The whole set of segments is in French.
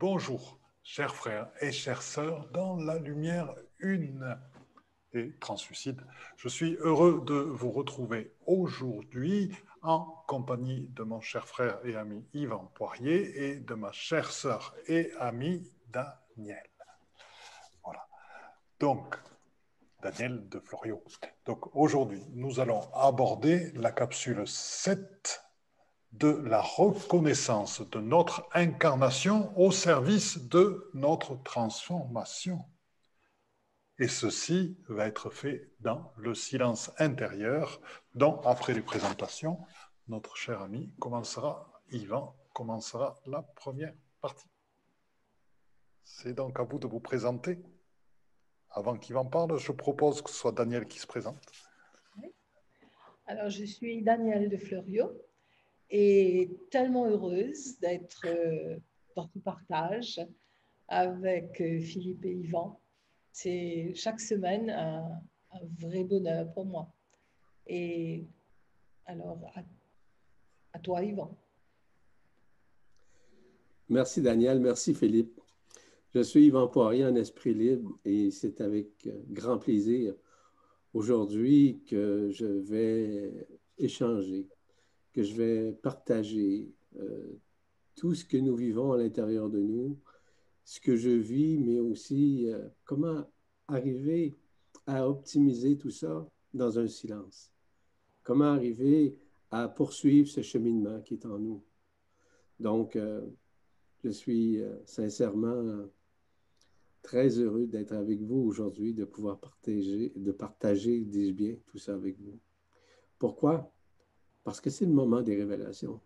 Bonjour, chers frères et chères sœurs, dans la lumière une et translucide. Je suis heureux de vous retrouver aujourd'hui en compagnie de mon cher frère et ami Yvan Poirier et de ma chère sœur et amie Daniel. Voilà. Donc, Daniel de Florio. Donc aujourd'hui, nous allons aborder la capsule 7 de la reconnaissance de notre incarnation au service de notre transformation. Et ceci va être fait dans le silence intérieur, dont, après les présentations, notre cher ami commencera, Yvan, commencera la première partie. C'est donc à vous de vous présenter. Avant qu'Yvan parle, je propose que ce soit Daniel qui se présente. Alors, je suis Daniel de Fleurio et tellement heureuse d'être euh, dans ce partage avec euh, Philippe et Yvan. C'est chaque semaine un, vrai bonheur pour moi. Et alors, à, toi, Yvan. Merci, Daniel. Merci, Philippe. Je suis Yvan Poirier en Esprit Libre et c'est avec euh, grand plaisir aujourd'hui que je vais échanger que je vais partager euh, tout ce que nous vivons à l'intérieur de nous, ce que je vis, mais aussi euh, comment arriver à optimiser tout ça dans un silence. Comment arriver à poursuivre ce cheminement qui est en nous. Donc, euh, je suis sincèrement très heureux d'être avec vous aujourd'hui, de pouvoir partager, de partager, dis-je bien, tout ça avec vous. Pourquoi? Parce que c'est le moment des révélations.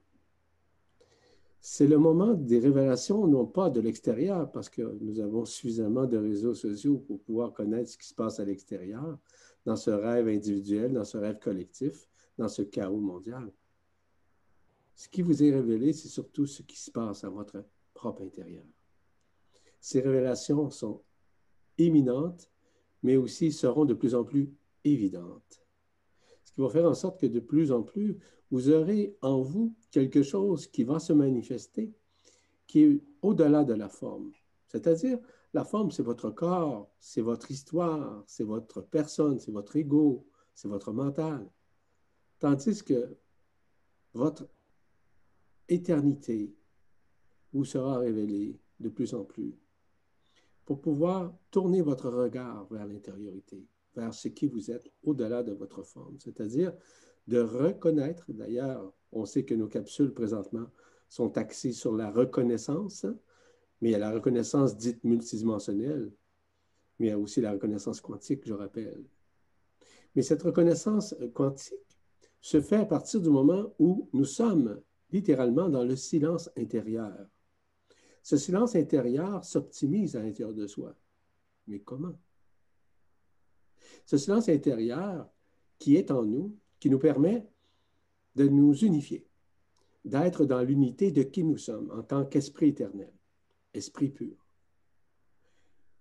C'est le moment des révélations, non pas de l'extérieur, parce que nous avons suffisamment de réseaux sociaux pour pouvoir connaître ce qui se passe à l'extérieur, dans ce rêve individuel, dans ce rêve collectif, dans ce chaos mondial. Ce qui vous est révélé, c'est surtout ce qui se passe à votre propre intérieur. Ces révélations sont imminentes, mais aussi seront de plus en plus évidentes qui va faire en sorte que de plus en plus, vous aurez en vous quelque chose qui va se manifester, qui est au-delà de la forme. C'est-à-dire, la forme, c'est votre corps, c'est votre histoire, c'est votre personne, c'est votre ego, c'est votre mental. Tandis que votre éternité vous sera révélée de plus en plus pour pouvoir tourner votre regard vers l'intériorité vers ce qui vous êtes au-delà de votre forme, c'est-à-dire de reconnaître, d'ailleurs, on sait que nos capsules présentement sont axées sur la reconnaissance, mais il y a la reconnaissance dite multidimensionnelle, mais il y a aussi la reconnaissance quantique, je rappelle. Mais cette reconnaissance quantique se fait à partir du moment où nous sommes littéralement dans le silence intérieur. Ce silence intérieur s'optimise à l'intérieur de soi. Mais comment? Ce silence intérieur qui est en nous, qui nous permet de nous unifier, d'être dans l'unité de qui nous sommes en tant qu'esprit éternel, esprit pur.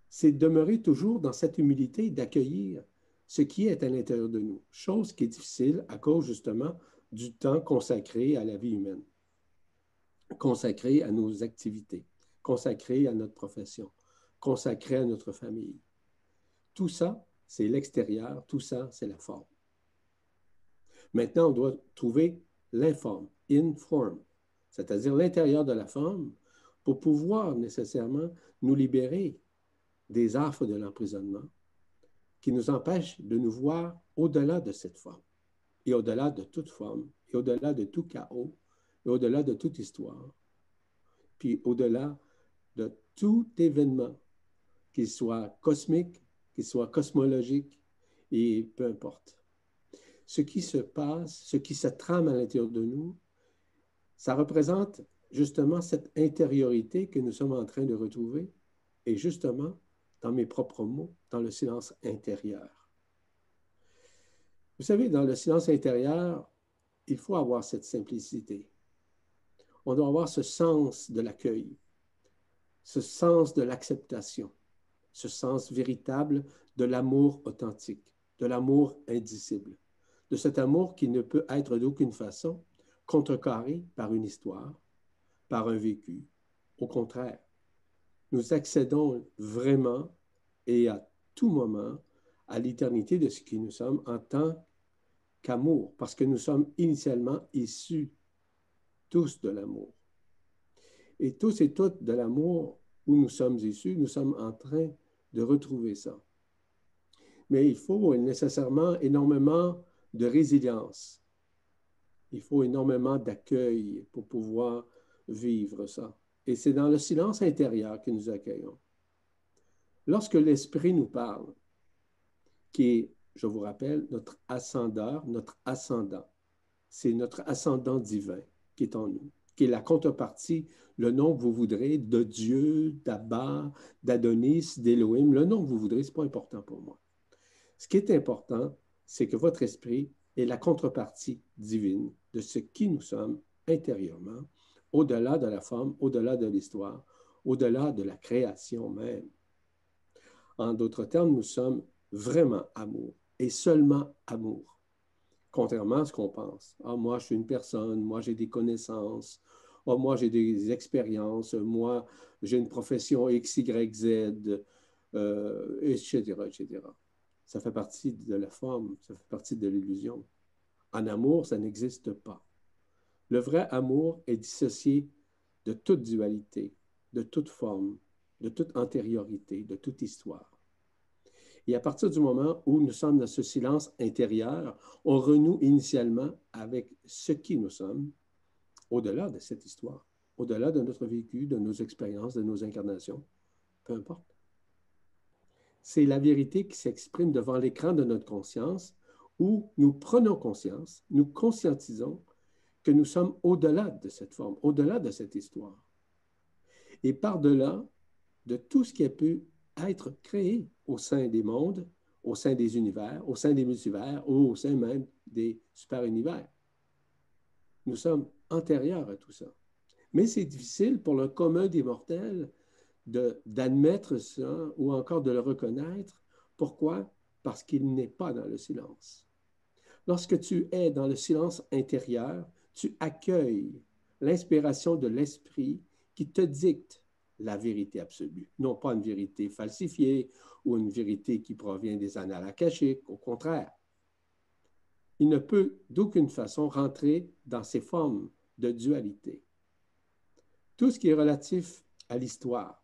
C'est demeurer toujours dans cette humilité d'accueillir ce qui est à l'intérieur de nous, chose qui est difficile à cause justement du temps consacré à la vie humaine, consacré à nos activités, consacré à notre profession, consacré à notre famille. Tout ça, c'est l'extérieur, tout ça, c'est la forme. Maintenant, on doit trouver l'informe, informe, c'est-à-dire l'intérieur de la forme, pour pouvoir nécessairement nous libérer des affres de l'emprisonnement qui nous empêchent de nous voir au-delà de cette forme, et au-delà de toute forme, et au-delà de tout chaos, et au-delà de toute histoire, puis au-delà de tout événement, qu'il soit cosmique, qu'il soit cosmologique et peu importe. Ce qui se passe, ce qui se trame à l'intérieur de nous, ça représente justement cette intériorité que nous sommes en train de retrouver et justement, dans mes propres mots, dans le silence intérieur. Vous savez, dans le silence intérieur, il faut avoir cette simplicité. On doit avoir ce sens de l'accueil, ce sens de l'acceptation ce sens véritable de l'amour authentique, de l'amour indicible, de cet amour qui ne peut être d'aucune façon contrecarré par une histoire, par un vécu. Au contraire, nous accédons vraiment et à tout moment à l'éternité de ce qui nous sommes en tant qu'amour, parce que nous sommes initialement issus tous de l'amour. Et tous et toutes de l'amour où nous sommes issus, nous sommes en train de retrouver ça. Mais il faut nécessairement énormément de résilience. Il faut énormément d'accueil pour pouvoir vivre ça. Et c'est dans le silence intérieur que nous accueillons. Lorsque l'Esprit nous parle, qui est, je vous rappelle, notre ascendeur, notre ascendant, c'est notre ascendant divin qui est en nous, qui est la contrepartie, le nom que vous voudrez, de Dieu, d'Abba, d'Adonis, d'Élohim, le nom que vous voudrez, ce n'est pas important pour moi. Ce qui est important, c'est que votre esprit est la contrepartie divine de ce qui nous sommes intérieurement, au-delà de la forme, au-delà de l'histoire, au-delà de la création même. En d'autres termes, nous sommes vraiment amour et seulement amour, contrairement à ce qu'on pense. Ah, moi, je suis une personne, moi, j'ai des connaissances, ah, moi, j'ai des expériences, moi, j'ai une profession X, Y, Z, euh, etc., etc. Ça fait partie de la forme, ça fait partie de l'illusion. En amour, ça n'existe pas. Le vrai amour est dissocié de toute dualité, de toute forme, de toute antériorité, de toute histoire. Et à partir du moment où nous sommes dans ce silence intérieur, on renoue initialement avec ce qui nous sommes, au-delà de cette histoire, au-delà de notre vécu, de nos expériences, de nos incarnations, peu importe. C'est la vérité qui s'exprime devant l'écran de notre conscience où nous prenons conscience, nous conscientisons que nous sommes au-delà de cette forme, au-delà de cette histoire. Et par-delà de tout ce qui a pu être créé au sein des mondes, au sein des univers, au sein des multivers ou au sein même des super-univers. Nous sommes antérieurs à tout ça. Mais c'est difficile pour le commun des mortels d'admettre ça ou encore de le reconnaître. Pourquoi? Parce qu'il n'est pas dans le silence. Lorsque tu es dans le silence intérieur, tu accueilles l'inspiration de l'esprit qui te dicte la vérité absolue, non pas une vérité falsifiée ou une vérité qui provient des annales akashiques, au contraire. Il ne peut d'aucune façon rentrer dans ces formes de dualité. Tout ce qui est relatif à l'histoire,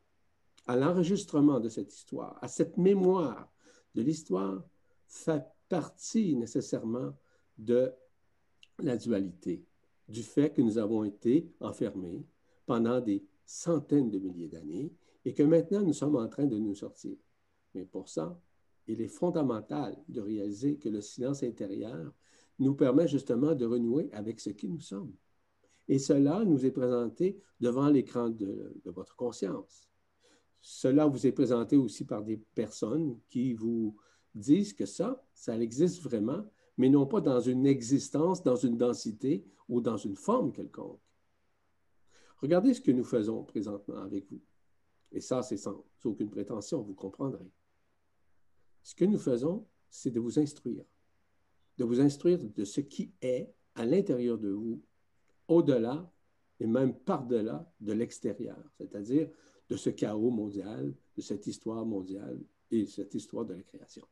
à l'enregistrement de cette histoire, à cette mémoire de l'histoire, fait partie nécessairement de la dualité du fait que nous avons été enfermés pendant des centaines de milliers d'années et que maintenant nous sommes en train de nous sortir. Mais pour ça, il est fondamental de réaliser que le silence intérieur nous permet justement de renouer avec ce qui nous sommes. Et cela nous est présenté devant l'écran de, votre conscience. Cela vous est présenté aussi par des personnes qui vous disent que ça, ça existe vraiment, mais non pas dans une existence, dans une densité ou dans une forme quelconque. Regardez ce que nous faisons présentement avec vous. Et ça, c'est sans aucune prétention, vous comprendrez. Ce que nous faisons, c'est de vous instruire, de vous instruire de ce qui est à l'intérieur de vous, au-delà et même par-delà de l'extérieur, c'est-à-dire de ce chaos mondial, de cette histoire mondiale et cette histoire de la création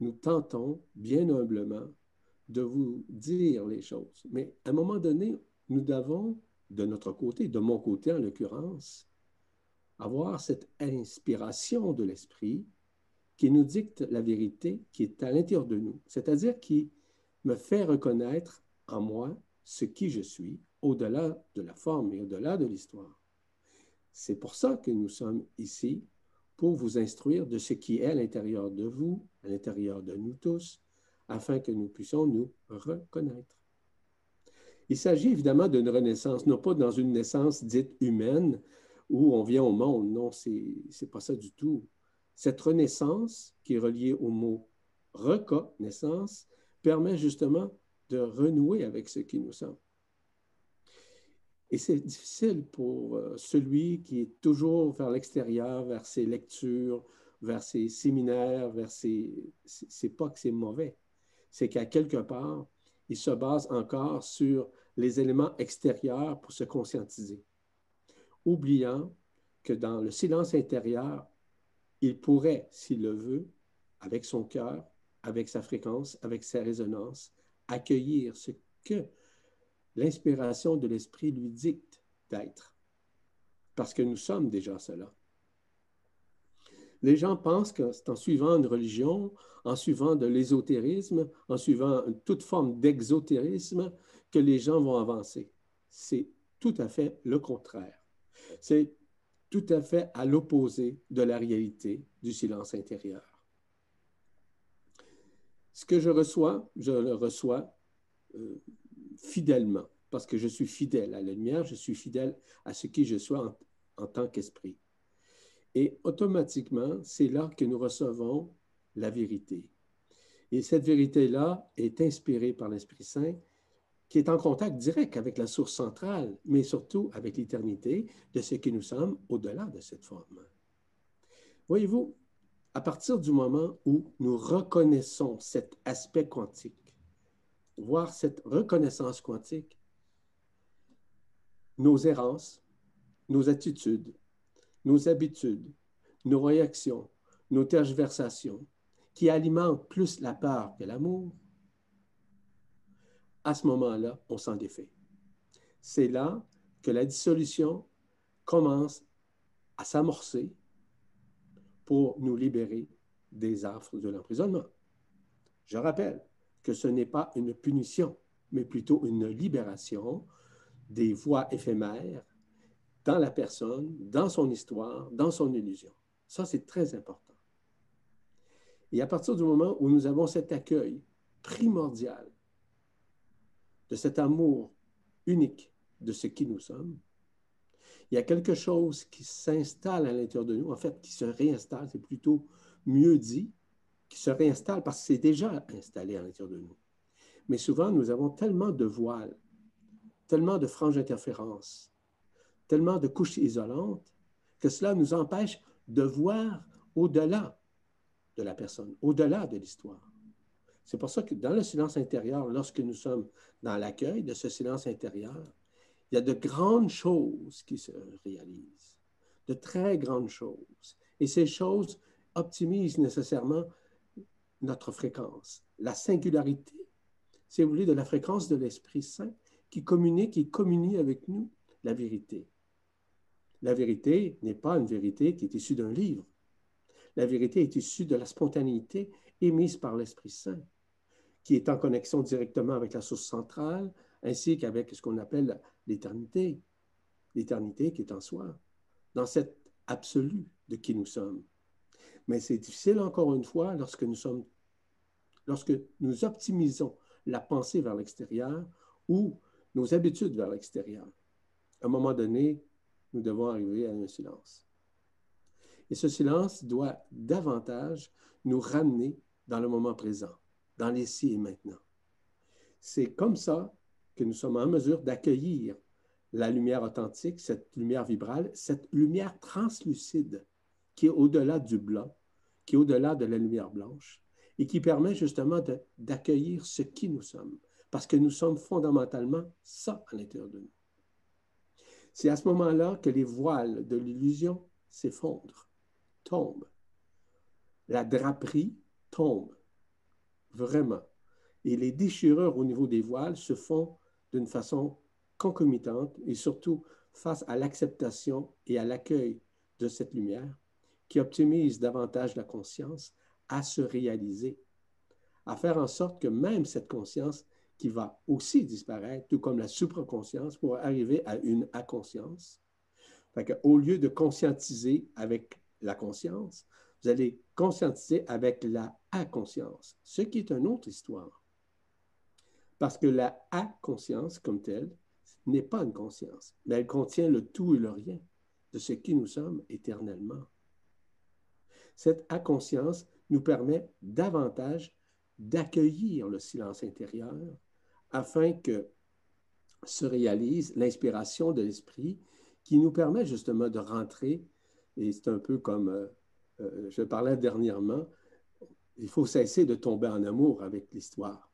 nous tentons bien humblement de vous dire les choses. Mais à un moment donné, nous devons, de notre côté, de mon côté en l'occurrence, avoir cette inspiration de l'esprit qui nous dicte la vérité qui est à l'intérieur de nous, c'est-à-dire qui me fait reconnaître en moi ce qui je suis, au-delà de la forme et au-delà de l'histoire. C'est pour ça que nous sommes ici pour vous instruire de ce qui est à l'intérieur de vous, à l'intérieur de nous tous, afin que nous puissions nous reconnaître. Il s'agit évidemment d'une renaissance, non pas dans une naissance dite humaine où on vient au monde, non, ce n'est pas ça du tout. Cette renaissance, qui est reliée au mot reconnaissance, permet justement de renouer avec ce qui nous sommes. Et c'est difficile pour euh, celui qui est toujours vers l'extérieur, vers ses lectures, vers ses séminaires, vers ses... C'est pas que c'est mauvais, c'est qu'à quelque part, il se base encore sur les éléments extérieurs pour se conscientiser, oubliant que dans le silence intérieur, il pourrait, s'il le veut, avec son cœur, avec sa fréquence, avec sa résonance, accueillir ce que l'inspiration de l'esprit lui dicte d'être. Parce que nous sommes déjà cela. Les gens pensent que c'est en suivant une religion, en suivant de l'ésotérisme, en suivant toute forme d'exotérisme, que les gens vont avancer. C'est tout à fait le contraire. C'est tout à fait à l'opposé de la réalité du silence intérieur. Ce que je reçois, je le reçois euh, fidèlement, parce que je suis fidèle à la lumière, je suis fidèle à ce qui je suis en, en tant qu'esprit. Et automatiquement, c'est là que nous recevons la vérité. Et cette vérité-là est inspirée par l'Esprit Saint qui est en contact direct avec la source centrale, mais surtout avec l'éternité de ce que nous sommes au-delà de cette forme. Voyez-vous, à partir du moment où nous reconnaissons cet aspect quantique, voire cette reconnaissance quantique, nos errances, nos attitudes, nos habitudes, nos réactions, nos tergiversations, qui alimentent plus la peur que l'amour, à ce moment-là, on s'en défait. C'est là que la dissolution commence à s'amorcer pour nous libérer des affres de l'emprisonnement. Je rappelle que ce n'est pas une punition, mais plutôt une libération des voies éphémères dans la personne, dans son histoire, dans son illusion. Ça, c'est très important. Et à partir du moment où nous avons cet accueil primordial de cet amour unique de ce qui nous sommes, il y a quelque chose qui s'installe à l'intérieur de nous, en fait, qui se réinstalle, c'est plutôt mieux dit, qui se réinstalle parce que c'est déjà installé à l'intérieur de nous. Mais souvent, nous avons tellement de voiles, tellement de franges d'interférence, tellement de couches isolantes, que cela nous empêche de voir au-delà de la personne, au-delà de l'histoire. C'est pour ça que dans le silence intérieur, lorsque nous sommes dans l'accueil de ce silence intérieur, il y a de grandes choses qui se réalisent, de très grandes choses. Et ces choses optimisent nécessairement notre fréquence, la singularité, si vous voulez, de la fréquence de l'Esprit Saint qui communique et communie avec nous la vérité. La vérité n'est pas une vérité qui est issue d'un livre. La vérité est issue de la spontanéité émise par l'Esprit Saint qui est en connexion directement avec la source centrale, ainsi qu'avec ce qu'on appelle l'éternité, l'éternité qui est en soi, dans cet absolu de qui nous sommes. Mais c'est difficile encore une fois lorsque nous sommes, lorsque nous optimisons la pensée vers l'extérieur ou nos habitudes vers l'extérieur. À un moment donné, nous devons arriver à un silence. Et ce silence doit davantage nous ramener dans le moment présent dans l'ici et maintenant. C'est comme ça que nous sommes en mesure d'accueillir la lumière authentique, cette lumière vibrale, cette lumière translucide qui est au-delà du blanc, qui est au-delà de la lumière blanche et qui permet justement d'accueillir ce qui nous sommes, parce que nous sommes fondamentalement ça à l'intérieur de nous. C'est à ce moment-là que les voiles de l'illusion s'effondrent, tombent. La draperie tombe vraiment. Et les déchirures au niveau des voiles se font d'une façon concomitante et surtout face à l'acceptation et à l'accueil de cette lumière qui optimise davantage la conscience à se réaliser, à faire en sorte que même cette conscience qui va aussi disparaître, tout comme la supraconscience, pour arriver à une inconscience. Au lieu de conscientiser avec la conscience, vous allez conscientiser avec la inconscience, ce qui est une autre histoire. Parce que la inconscience comme telle n'est pas une conscience, mais elle contient le tout et le rien de ce qui nous sommes éternellement. Cette inconscience nous permet davantage d'accueillir le silence intérieur afin que se réalise l'inspiration de l'esprit qui nous permet justement de rentrer, et c'est un peu comme euh, euh, je parlais dernièrement, il faut cesser de tomber en amour avec l'histoire,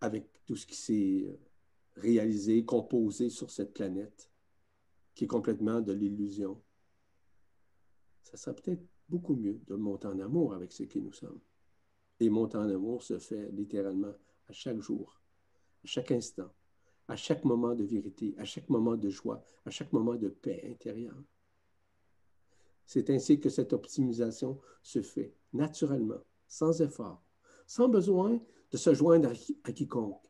avec tout ce qui s'est euh, réalisé, composé sur cette planète, qui est complètement de l'illusion. ça serait peut-être beaucoup mieux de monter en amour avec ce qui nous sommes. Et monter en amour se fait littéralement à chaque jour, chaque instant, à chaque moment de vérité, à chaque moment de joie, à chaque moment de paix intérieure. C'est ainsi que cette optimisation se fait naturellement, sans effort, sans besoin de se joindre à, quiconque.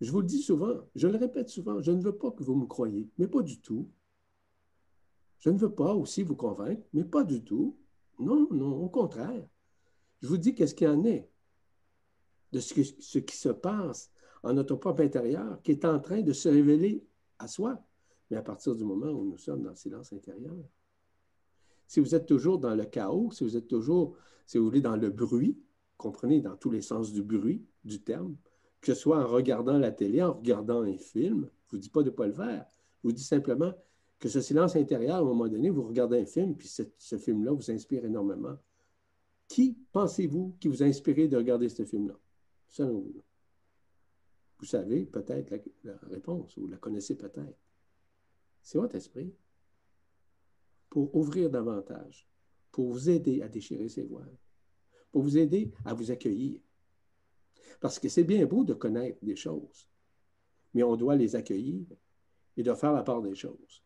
Je vous le dis souvent, je le répète souvent, je ne veux pas que vous me croyiez, mais pas du tout. Je ne veux pas aussi vous convaincre, mais pas du tout. Non, non, au contraire. Je vous dis qu'est-ce qu'il y en est de ce, ce qui se passe en notre propre intérieur, qui est en train de se révéler à soi, mais à partir du moment où nous sommes dans le silence intérieur. Si vous êtes toujours dans le chaos, si vous êtes toujours, si vous voulez, dans le bruit, comprenez, dans tous les sens du bruit, du terme, que ce soit en regardant la télé, en regardant un film, je ne vous dis pas de ne pas le faire, vous dis simplement que ce silence intérieur, à un moment donné, vous regardez un film, puis ce, film-là vous inspire énormément. Qui pensez-vous qui vous a inspiré de regarder ce film-là, selon vous? Vous savez peut-être la, réponse, ou la connaissez peut-être. C'est votre esprit. Pour ouvrir davantage, pour vous aider à déchirer ses voiles, pour vous aider à vous accueillir. Parce que c'est bien beau de connaître des choses, mais on doit les accueillir et de faire la part des choses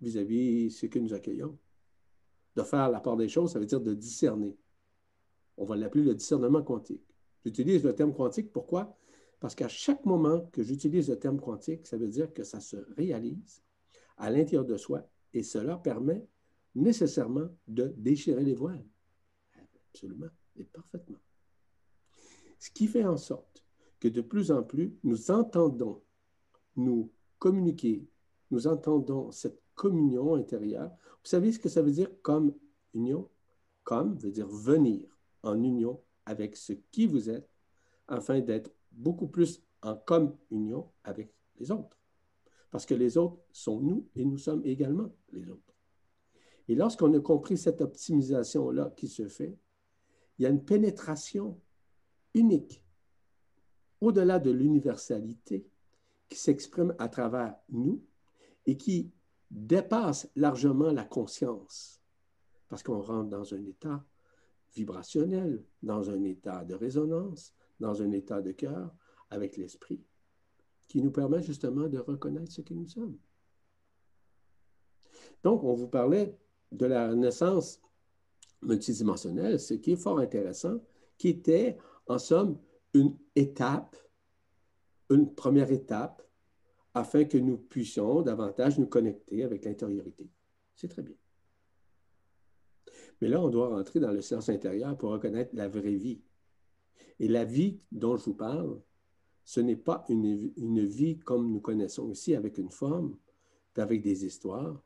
vis-à-vis ce que nous accueillons. De faire la part des choses, ça veut dire de discerner. On va l'appeler le discernement quantique. J'utilise le terme quantique, pourquoi? Parce qu'à chaque moment que j'utilise le terme quantique, ça veut dire que ça se réalise à l'intérieur de soi et cela permet nécessairement de déchirer les voiles. Absolument et parfaitement. Ce qui fait en sorte que de plus en plus, nous entendons nous communiquer, nous entendons cette communion intérieure. Vous savez ce que ça veut dire comme union? Comme veut dire venir en union avec ce qui vous êtes afin d'être beaucoup plus en communion avec les autres. Parce que les autres sont nous et nous sommes également les autres. Et lorsqu'on a compris cette optimisation-là qui se fait, il y a une pénétration unique au-delà de l'universalité qui s'exprime à travers nous et qui dépasse largement la conscience, parce qu'on rentre dans un état vibrationnel, dans un état de résonance, dans un état de cœur avec l'esprit, qui nous permet justement de reconnaître ce que nous sommes. Donc, on vous parlait de la naissance multidimensionnelle, ce qui est fort intéressant, qui était en somme une étape, une première étape afin que nous puissions davantage nous connecter avec l'intériorité. C'est très bien. Mais là, on doit rentrer dans le silence intérieur pour reconnaître la vraie vie. Et la vie dont je vous parle, ce n'est pas une, une, vie comme nous connaissons ici, avec une forme, avec des histoires,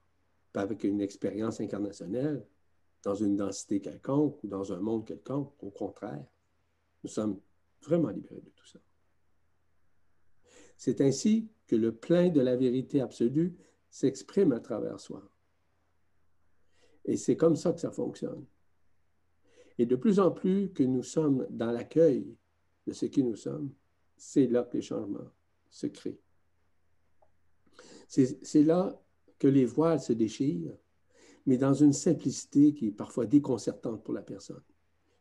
avec une expérience incarnationnelle, dans une densité quelconque ou dans un monde quelconque. Au contraire, nous sommes vraiment libérés de tout ça. C'est ainsi que le plein de la vérité absolue s'exprime à travers soi. Et c'est comme ça que ça fonctionne. Et de plus en plus que nous sommes dans l'accueil de ce qui nous sommes, c'est là que les changements se créent. C'est là que les voiles se déchirent, mais dans une simplicité qui est parfois déconcertante pour la personne,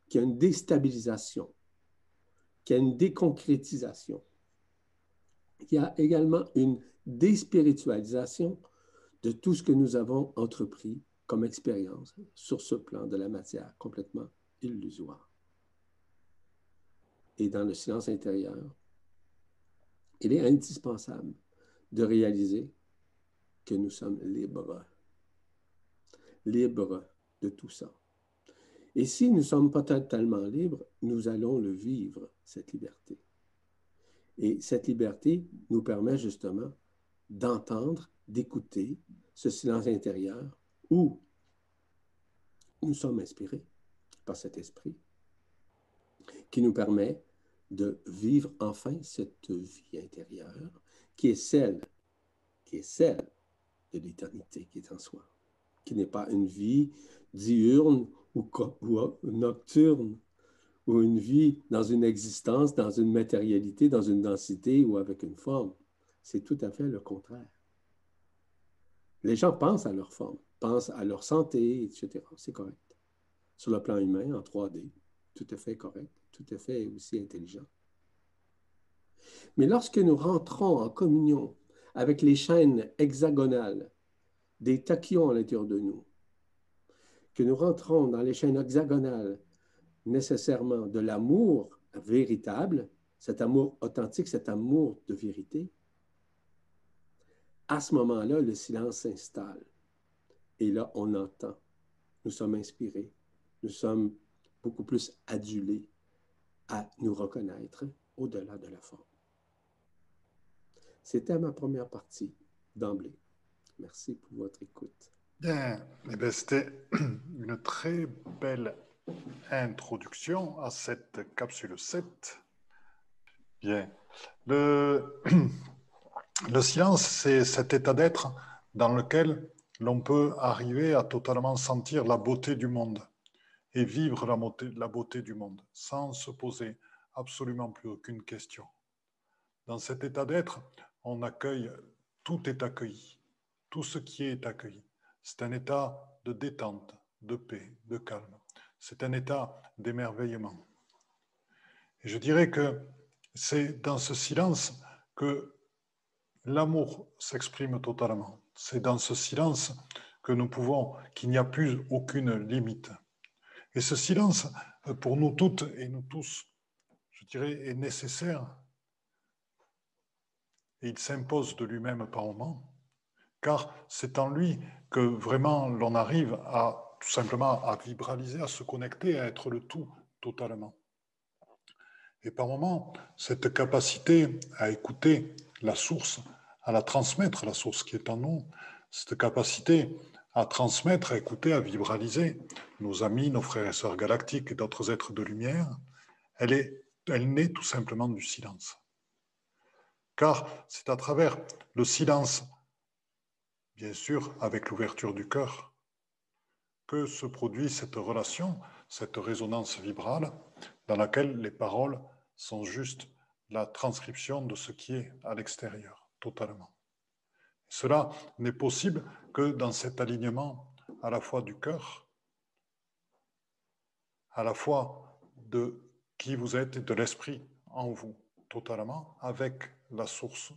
qui a une déstabilisation, qui a une déconcrétisation y a également une déspiritualisation de tout ce que nous avons entrepris comme expérience sur ce plan de la matière complètement illusoire. Et dans le silence intérieur, il est indispensable de réaliser que nous sommes libres, libres de tout ça. Et si nous ne sommes pas totalement libres, nous allons le vivre, cette liberté. Et cette liberté nous permet justement d'entendre, d'écouter ce silence intérieur où nous sommes inspirés par cet esprit qui nous permet de vivre enfin cette vie intérieure qui est celle, qui est celle de l'éternité qui est en soi, qui n'est pas une vie diurne ou, ou nocturne, ou une vie dans une existence, dans une matérialité, dans une densité ou avec une forme. C'est tout à fait le contraire. Les gens pensent à leur forme, pensent à leur santé, etc. C'est correct. Sur le plan humain, en 3D, tout à fait correct, tout à fait aussi intelligent. Mais lorsque nous rentrons en communion avec les chaînes hexagonales des tachyons à l'intérieur de nous, que nous rentrons dans les chaînes hexagonales nécessairement de l'amour véritable, cet amour authentique, cet amour de vérité, à ce moment-là, le silence s'installe. Et là, on entend. Nous sommes inspirés. Nous sommes beaucoup plus adulés à nous reconnaître au-delà de la forme. C'était ma première partie d'emblée. Merci pour votre écoute. Bien, eh c'était une très belle introduction à cette capsule 7. Bien. Le, le silence, c'est cet état d'être dans lequel l'on peut arriver à totalement sentir la beauté du monde et vivre la beauté, du monde sans se poser absolument plus aucune question. Dans cet état d'être, on accueille, tout est accueilli, tout ce qui est accueilli. C'est un état de détente, de paix, de calme. C'est un état d'émerveillement. Et je dirais que c'est dans ce silence que l'amour s'exprime totalement. C'est dans ce silence que nous pouvons, qu'il n'y a plus aucune limite. Et ce silence, pour nous toutes et nous tous, je dirais, est nécessaire. Et il s'impose de lui-même par moments, car c'est en lui que vraiment l'on arrive à tout simplement à vibraliser, à se connecter, à être le tout totalement. Et par moments, cette capacité à écouter la source, à la transmettre, la source qui est en nous, cette capacité à transmettre, à écouter, à vibraliser nos amis, nos frères et sœurs galactiques et d'autres êtres de lumière, elle, est, elle naît tout simplement du silence. Car c'est à travers le silence, bien sûr, avec l'ouverture du cœur, que se produit cette relation, cette résonance vibrale, dans laquelle les paroles sont juste la transcription de ce qui est à l'extérieur, totalement. Cela n'est possible que dans cet alignement à la fois du cœur, à la fois de qui vous êtes et de l'esprit en vous, totalement, avec la source.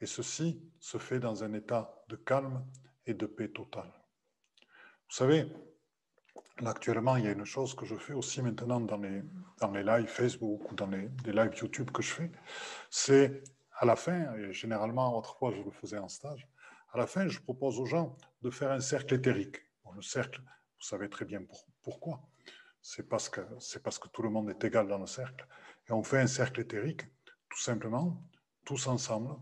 Et ceci se fait dans un état de calme et de paix totale. Vous savez, actuellement, il y a une chose que je fais aussi maintenant dans les, dans les lives Facebook ou dans les, les lives YouTube que je fais, c'est à la fin, et généralement autrefois je le faisais en stage, à la fin je propose aux gens de faire un cercle éthérique. le cercle, vous savez très bien pourquoi. C'est parce, que, c'est parce que tout le monde est égal dans le cercle. Et on fait un cercle éthérique, tout simplement, tous ensemble.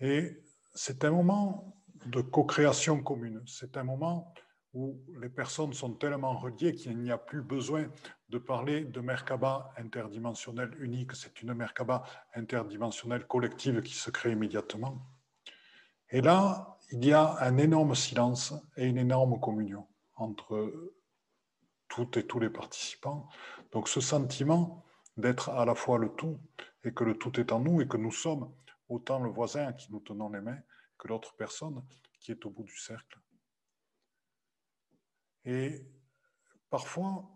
Et c'est un moment de co-création commune. C'est un moment où les personnes sont tellement reliées qu'il n'y a plus besoin de parler de Merkaba interdimensionnelle unique. C'est une Merkaba interdimensionnelle collective qui se crée immédiatement. Et là, il y a un énorme silence et une énorme communion entre toutes et tous les participants. Donc ce sentiment d'être à la fois le tout et que le tout est en nous et que nous sommes autant le voisin à qui nous tenons les mains que l'autre personne qui est au bout du cercle. Et parfois,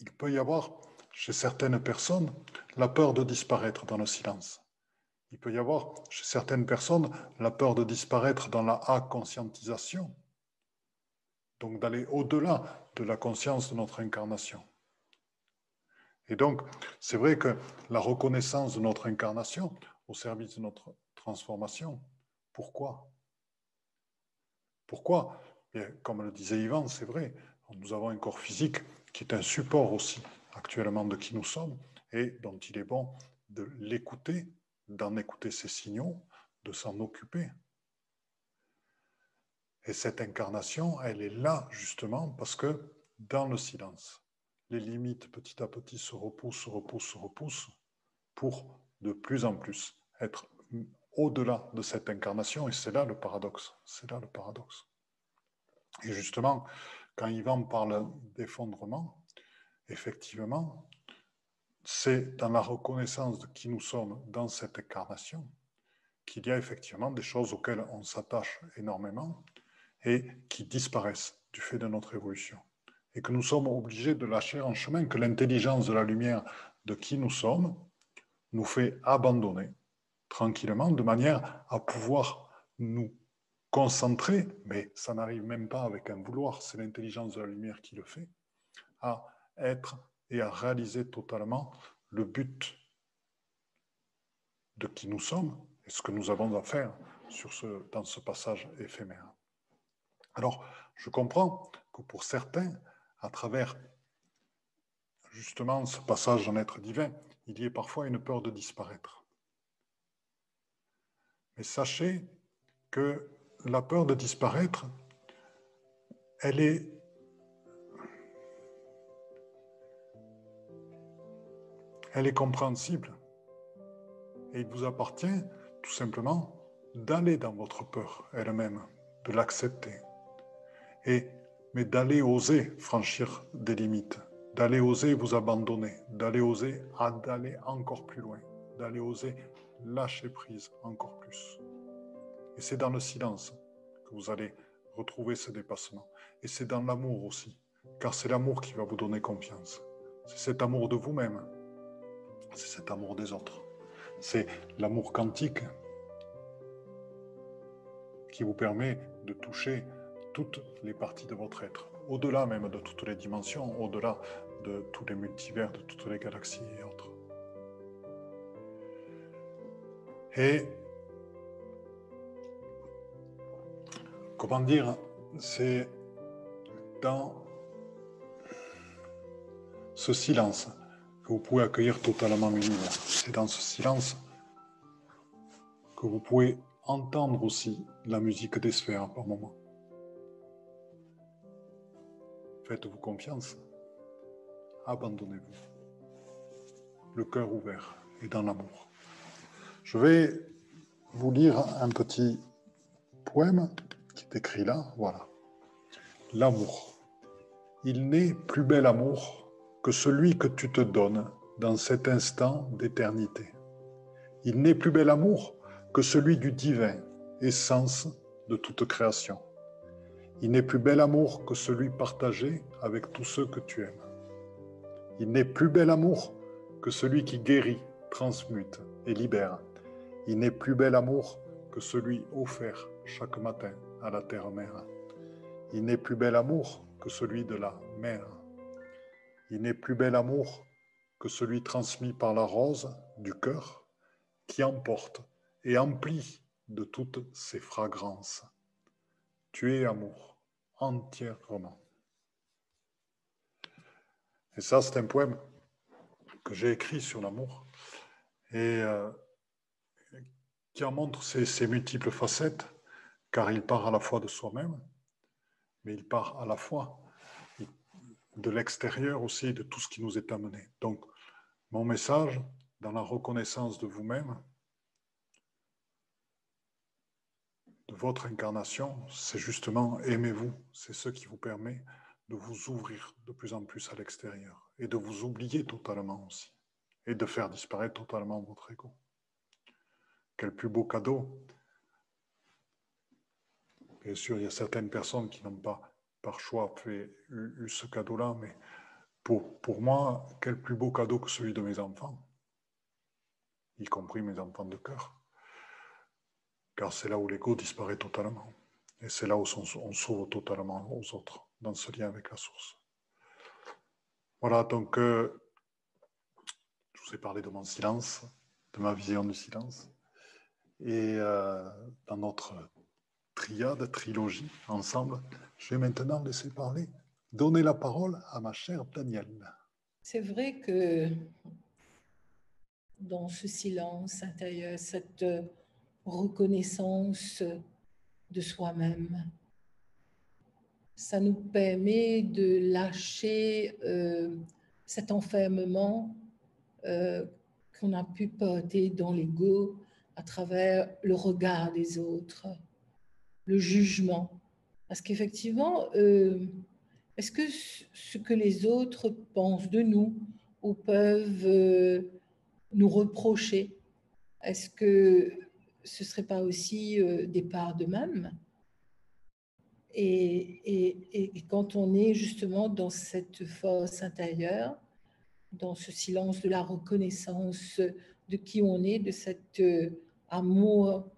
il peut y avoir chez certaines personnes la peur de disparaître dans le silence. Il peut y avoir chez certaines personnes la peur de disparaître dans la conscientisation, donc d'aller au-delà de la conscience de notre incarnation. Et donc, c'est vrai que la reconnaissance de notre incarnation au service de notre transformation, pourquoi? Pourquoi? Comme le disait Yvan, c'est vrai, nous avons un corps physique qui est un support aussi actuellement de qui nous sommes et dont il est bon de l'écouter, d'en écouter ses signaux, de s'en occuper. Et cette incarnation, elle est là justement parce que dans le silence, les limites petit à petit se repoussent, se repoussent, se repoussent pour de plus en plus être au-delà de cette incarnation. Et c'est là le paradoxe. C'est là le paradoxe. Et justement, quand Yvan parle d'effondrement, effectivement, c'est dans la reconnaissance de qui nous sommes dans cette incarnation qu'il y a effectivement des choses auxquelles on s'attache énormément et qui disparaissent du fait de notre évolution. Et que nous sommes obligés de lâcher en chemin, que l'intelligence de la lumière de qui nous sommes nous fait abandonner tranquillement de manière à pouvoir nous concentrer, mais ça n'arrive même pas avec un vouloir, c'est l'intelligence de la lumière qui le fait, à être et à réaliser totalement le but de qui nous sommes et ce que nous avons à faire dans ce passage éphémère. Alors, je comprends que pour certains, à travers justement ce passage en être divin, il y ait parfois une peur de disparaître. Mais sachez que la peur de disparaître, elle est compréhensible. Et il vous appartient tout simplement d'aller dans votre peur elle-même, de l'accepter. Et, mais d'aller oser franchir des limites, d'aller oser vous abandonner, d'aller oser d'aller encore plus loin, d'aller oser lâcher prise encore plus. Et c'est dans le silence que vous allez retrouver ce dépassement. Et c'est dans l'amour aussi, car c'est l'amour qui va vous donner confiance. C'est cet amour de vous-même c'est cet amour des autres. C'est l'amour quantique qui vous permet de toucher toutes les parties de votre être, au-delà même de toutes les dimensions, au-delà de tous les multivers, de toutes les galaxies et autres. Et comment dire, c'est dans ce silence que vous pouvez accueillir totalement l'univers. C'est dans ce silence que vous pouvez entendre aussi la musique des sphères par moment. Faites-vous confiance. Abandonnez-vous. Le cœur ouvert et dans l'amour. Je vais vous lire un petit poème qui est écrit là. Voilà. L'amour. Il n'est plus bel amour que celui que tu te donnes dans cet instant d'éternité. Il n'est plus bel amour que celui du divin, essence de toute création. Il n'est plus bel amour que celui partagé avec tous ceux que tu aimes. Il n'est plus bel amour que celui qui guérit, transmute et libère. Il n'est plus bel amour que celui offert chaque matin à la terre-mère. Il n'est plus bel amour que celui de la mer il n'est plus bel amour que celui transmis par la rose du cœur qui emporte et emplit de toutes ses fragrances. Tu es amour entièrement. Et ça, c'est un poème que j'ai écrit sur l'amour et euh, qui en montre ses multiples facettes, car il part à la fois de soi-même, mais il part à la fois de l'extérieur aussi, de tout ce qui nous est amené. Donc, mon message, dans la reconnaissance de vous-même, de votre incarnation, c'est justement aimez-vous. C'est ce qui vous permet de vous ouvrir de plus en plus à l'extérieur et de vous oublier totalement aussi et de faire disparaître totalement votre ego. Quel plus beau cadeau. Bien sûr, il y a certaines personnes qui n'ont pas par choix fait, eu, ce cadeau-là, mais pour, pour moi, quel plus beau cadeau que celui de mes enfants, y compris mes enfants de cœur. Car c'est là où l'ego disparaît totalement. Et c'est là où on, s'ouvre totalement aux autres, dans ce lien avec la source. Voilà, donc euh, je vous ai parlé de mon silence, de ma vision du silence. Et euh, dans notre triade, trilogie, ensemble. Je vais maintenant laisser parler, donner la parole à ma chère Danielle. C'est vrai que dans ce silence intérieur, cette reconnaissance de soi-même, ça nous permet de lâcher euh, cet enfermement euh, qu'on a pu porter dans l'ego à travers le regard des autres le jugement. Parce qu'effectivement, euh, est-ce que ce que les autres pensent de nous ou peuvent euh, nous reprocher, est-ce que ce ne serait pas aussi euh, des parts d'eux-mêmes Et, quand on est justement dans cette force intérieure, dans ce silence de la reconnaissance de qui on est, de cet amour,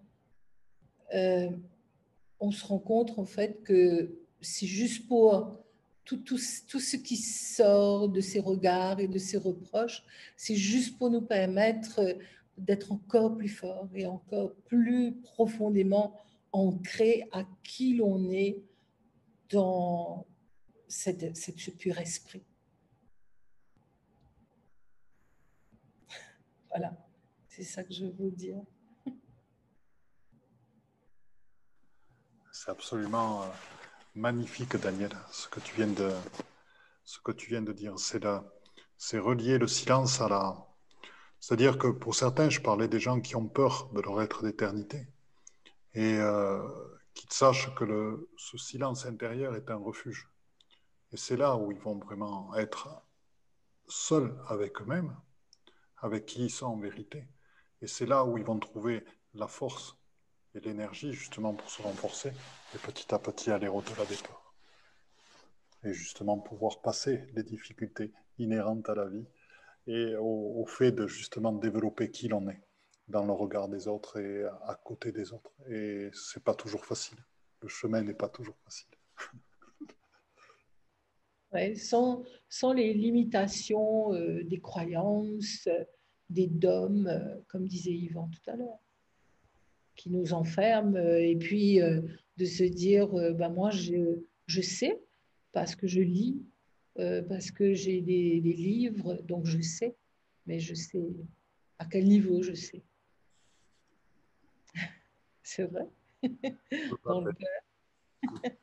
on se rend compte en fait que c'est juste pour tout, tout, tout, ce qui sort de ces regards et de ces reproches, c'est juste pour nous permettre d'être encore plus fort et encore plus profondément ancré à qui l'on est dans cette, ce pur esprit. Voilà, c'est ça que je veux dire. Absolument euh, magnifique, Daniel, ce que tu viens de, ce que tu viens de dire. C'est, c'est relier le silence à la. C'est-à-dire que pour certains, je parlais des gens qui ont peur de leur être d'éternité et euh, qu'ils sachent que le, ce silence intérieur est un refuge. Et c'est là où ils vont vraiment être seuls avec eux-mêmes, avec qui ils sont en vérité. Et c'est là où ils vont trouver la force l'énergie justement pour se renforcer et petit à petit aller au-delà des peurs. Et justement pouvoir passer les difficultés inhérentes à la vie et au, fait de justement développer qui l'on est dans le regard des autres et à côté des autres. Et c'est pas toujours facile. Le chemin n'est pas toujours facile. Sans, sans, les limitations euh, des croyances, des dômes, euh, comme disait Yvan tout à l'heure, qui nous enferment. Euh, et puis de se dire, bah, moi, je, je, sais, parce que je lis, parce que j'ai des, des livres, donc je sais, mais je sais à quel niveau je sais. C'est vrai?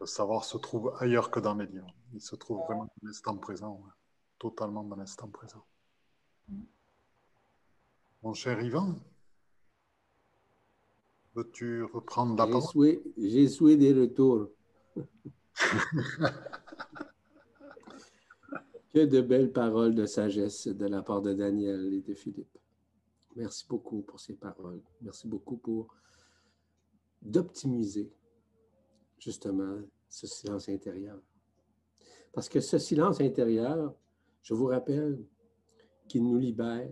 Le savoir se trouve ailleurs que dans les livres. Il se trouve vraiment dans l'instant présent, totalement dans l'instant présent. Mon cher Yvan, veux-tu reprendre la parole? J'ai souhaité des retours. que de belles paroles de sagesse de la part de Daniel et de Philippe. Merci beaucoup pour ces paroles. Merci beaucoup pour d'optimiser justement ce silence intérieur. Parce que ce silence intérieur, je vous rappelle qu'il nous libère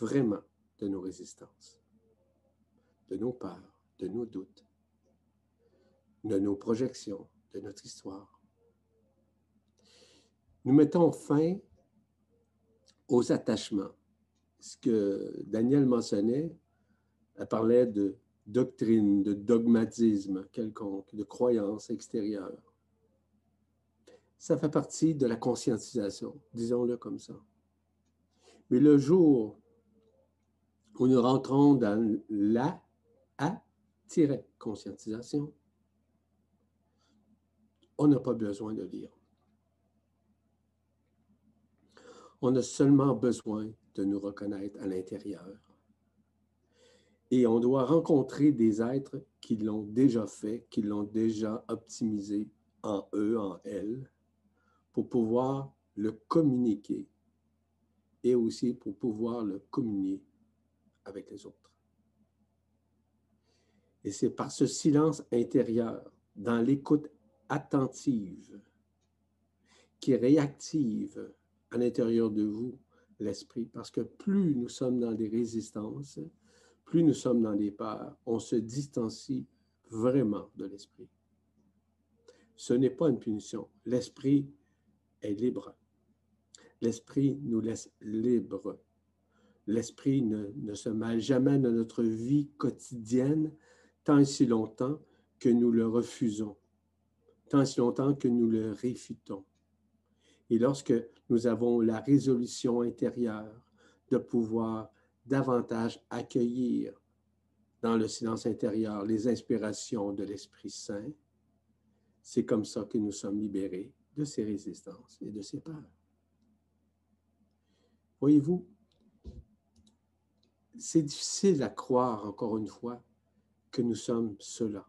vraiment de nos résistances, de nos peurs, de nos doutes, de nos projections, de notre histoire. Nous mettons fin aux attachements ce que Daniel mentionnait, elle parlait de doctrine, de dogmatisme quelconque, de croyance extérieure. Ça fait partie de la conscientisation, disons-le comme ça. Mais le jour où nous rentrons dans la A-conscientisation, on n'a pas besoin de lire. On a seulement besoin de nous reconnaître à l'intérieur. Et on doit rencontrer des êtres qui l'ont déjà fait, qui l'ont déjà optimisé en eux, en elles, pour pouvoir le communiquer et aussi pour pouvoir le communier avec les autres. Et c'est par ce silence intérieur, dans l'écoute attentive, qui réactive à l'intérieur de vous l'esprit, parce que plus nous sommes dans des résistances, plus nous sommes dans des peurs, on se distancie vraiment de l'esprit. Ce n'est pas une punition. L'esprit est libre. L'esprit nous laisse libres. L'esprit ne, ne, se mêle jamais de notre vie quotidienne tant si longtemps que nous le refusons, tant si longtemps que nous le réfutons. Et lorsque nous avons la résolution intérieure de pouvoir davantage accueillir dans le silence intérieur les inspirations de l'Esprit Saint, c'est comme ça que nous sommes libérés de ces résistances et de ces peurs. Voyez-vous, c'est difficile à croire, encore une fois, que nous sommes cela,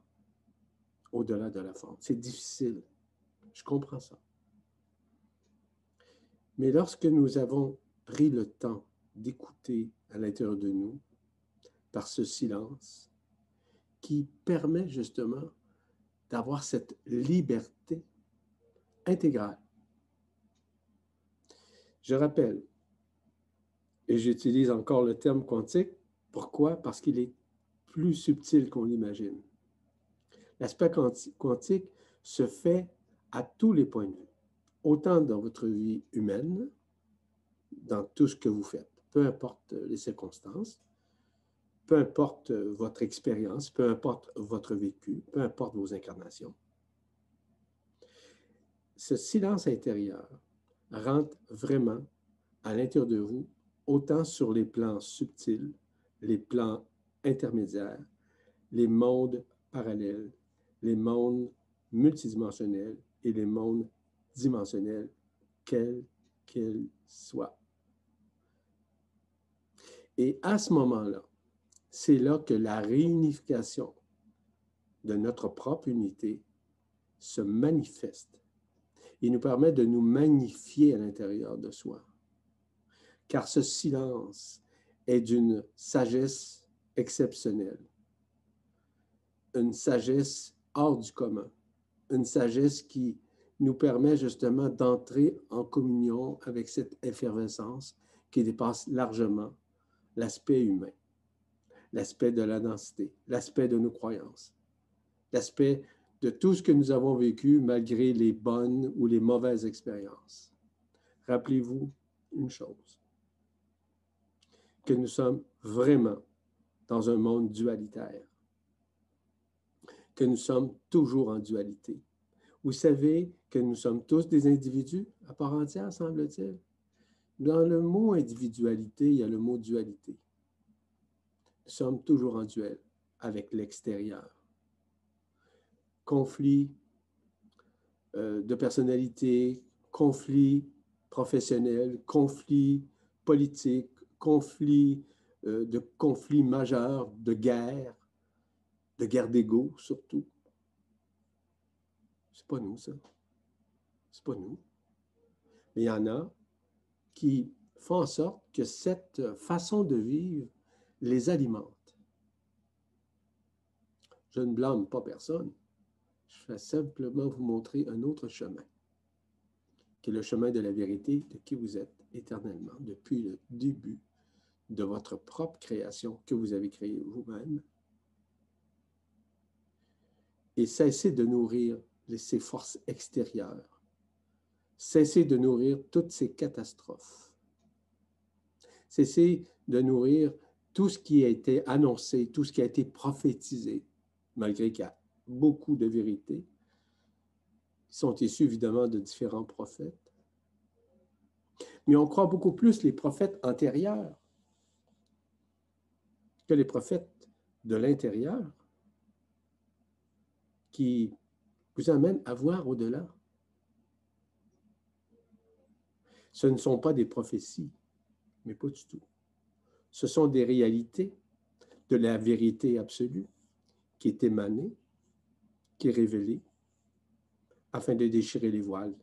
au-delà de la forme. C'est difficile. Je comprends ça. Mais lorsque nous avons pris le temps d'écouter à l'intérieur de nous, par ce silence, qui permet justement d'avoir cette liberté intégrale. Je rappelle, et j'utilise encore le terme quantique, pourquoi? Parce qu'il est plus subtil qu'on l'imagine. L'aspect quantique se fait à tous les points de vue, autant dans votre vie humaine, dans tout ce que vous faites, peu importe les circonstances, peu importe votre expérience, peu importe votre vécu, peu importe vos incarnations. Ce silence intérieur rentre vraiment à l'intérieur de vous, autant sur les plans subtils, les plans intermédiaires, les mondes parallèles, les mondes multidimensionnels et les mondes dimensionnels, quels qu'ils soient. Et à ce moment-là, c'est là que la réunification de notre propre unité se manifeste Il nous permet de nous magnifier à l'intérieur de soi. Car ce silence est d'une sagesse exceptionnelle, une sagesse hors du commun, une sagesse qui nous permet justement d'entrer en communion avec cette effervescence qui dépasse largement l'aspect humain, l'aspect de la densité, l'aspect de nos croyances, l'aspect de tout ce que nous avons vécu malgré les bonnes ou les mauvaises expériences. Rappelez-vous une chose, que nous sommes vraiment dans un monde dualitaire, que nous sommes toujours en dualité. Vous savez que nous sommes tous des individus à part entière, semble-t-il. Dans le mot individualité, il y a le mot dualité. Nous sommes toujours en duel avec l'extérieur. Conflit euh, de personnalité, conflit professionnel, conflit politique, conflit euh, de conflits majeurs, de guerre, de guerre d'ego surtout. C'est pas nous, ça. C'est pas nous. Mais il y en a qui font en sorte que cette façon de vivre les alimente. Je ne blâme pas personne. Je vais simplement vous montrer un autre chemin, qui est le chemin de la vérité de qui vous êtes éternellement, depuis le début de votre propre création que vous avez créée vous-même. Et cessez de nourrir ces forces extérieures. Cessez de nourrir toutes ces catastrophes. Cessez de nourrir tout ce qui a été annoncé, tout ce qui a été prophétisé, malgré qu'il y a beaucoup de vérités, qui sont issues évidemment de différents prophètes. Mais on croit beaucoup plus les prophètes antérieurs les prophètes de l'intérieur qui vous amènent à voir au-delà. Ce ne sont pas des prophéties, mais pas du tout ce sont des réalités de la vérité absolue qui est émanée, qui est révélée, afin de déchirer les voiles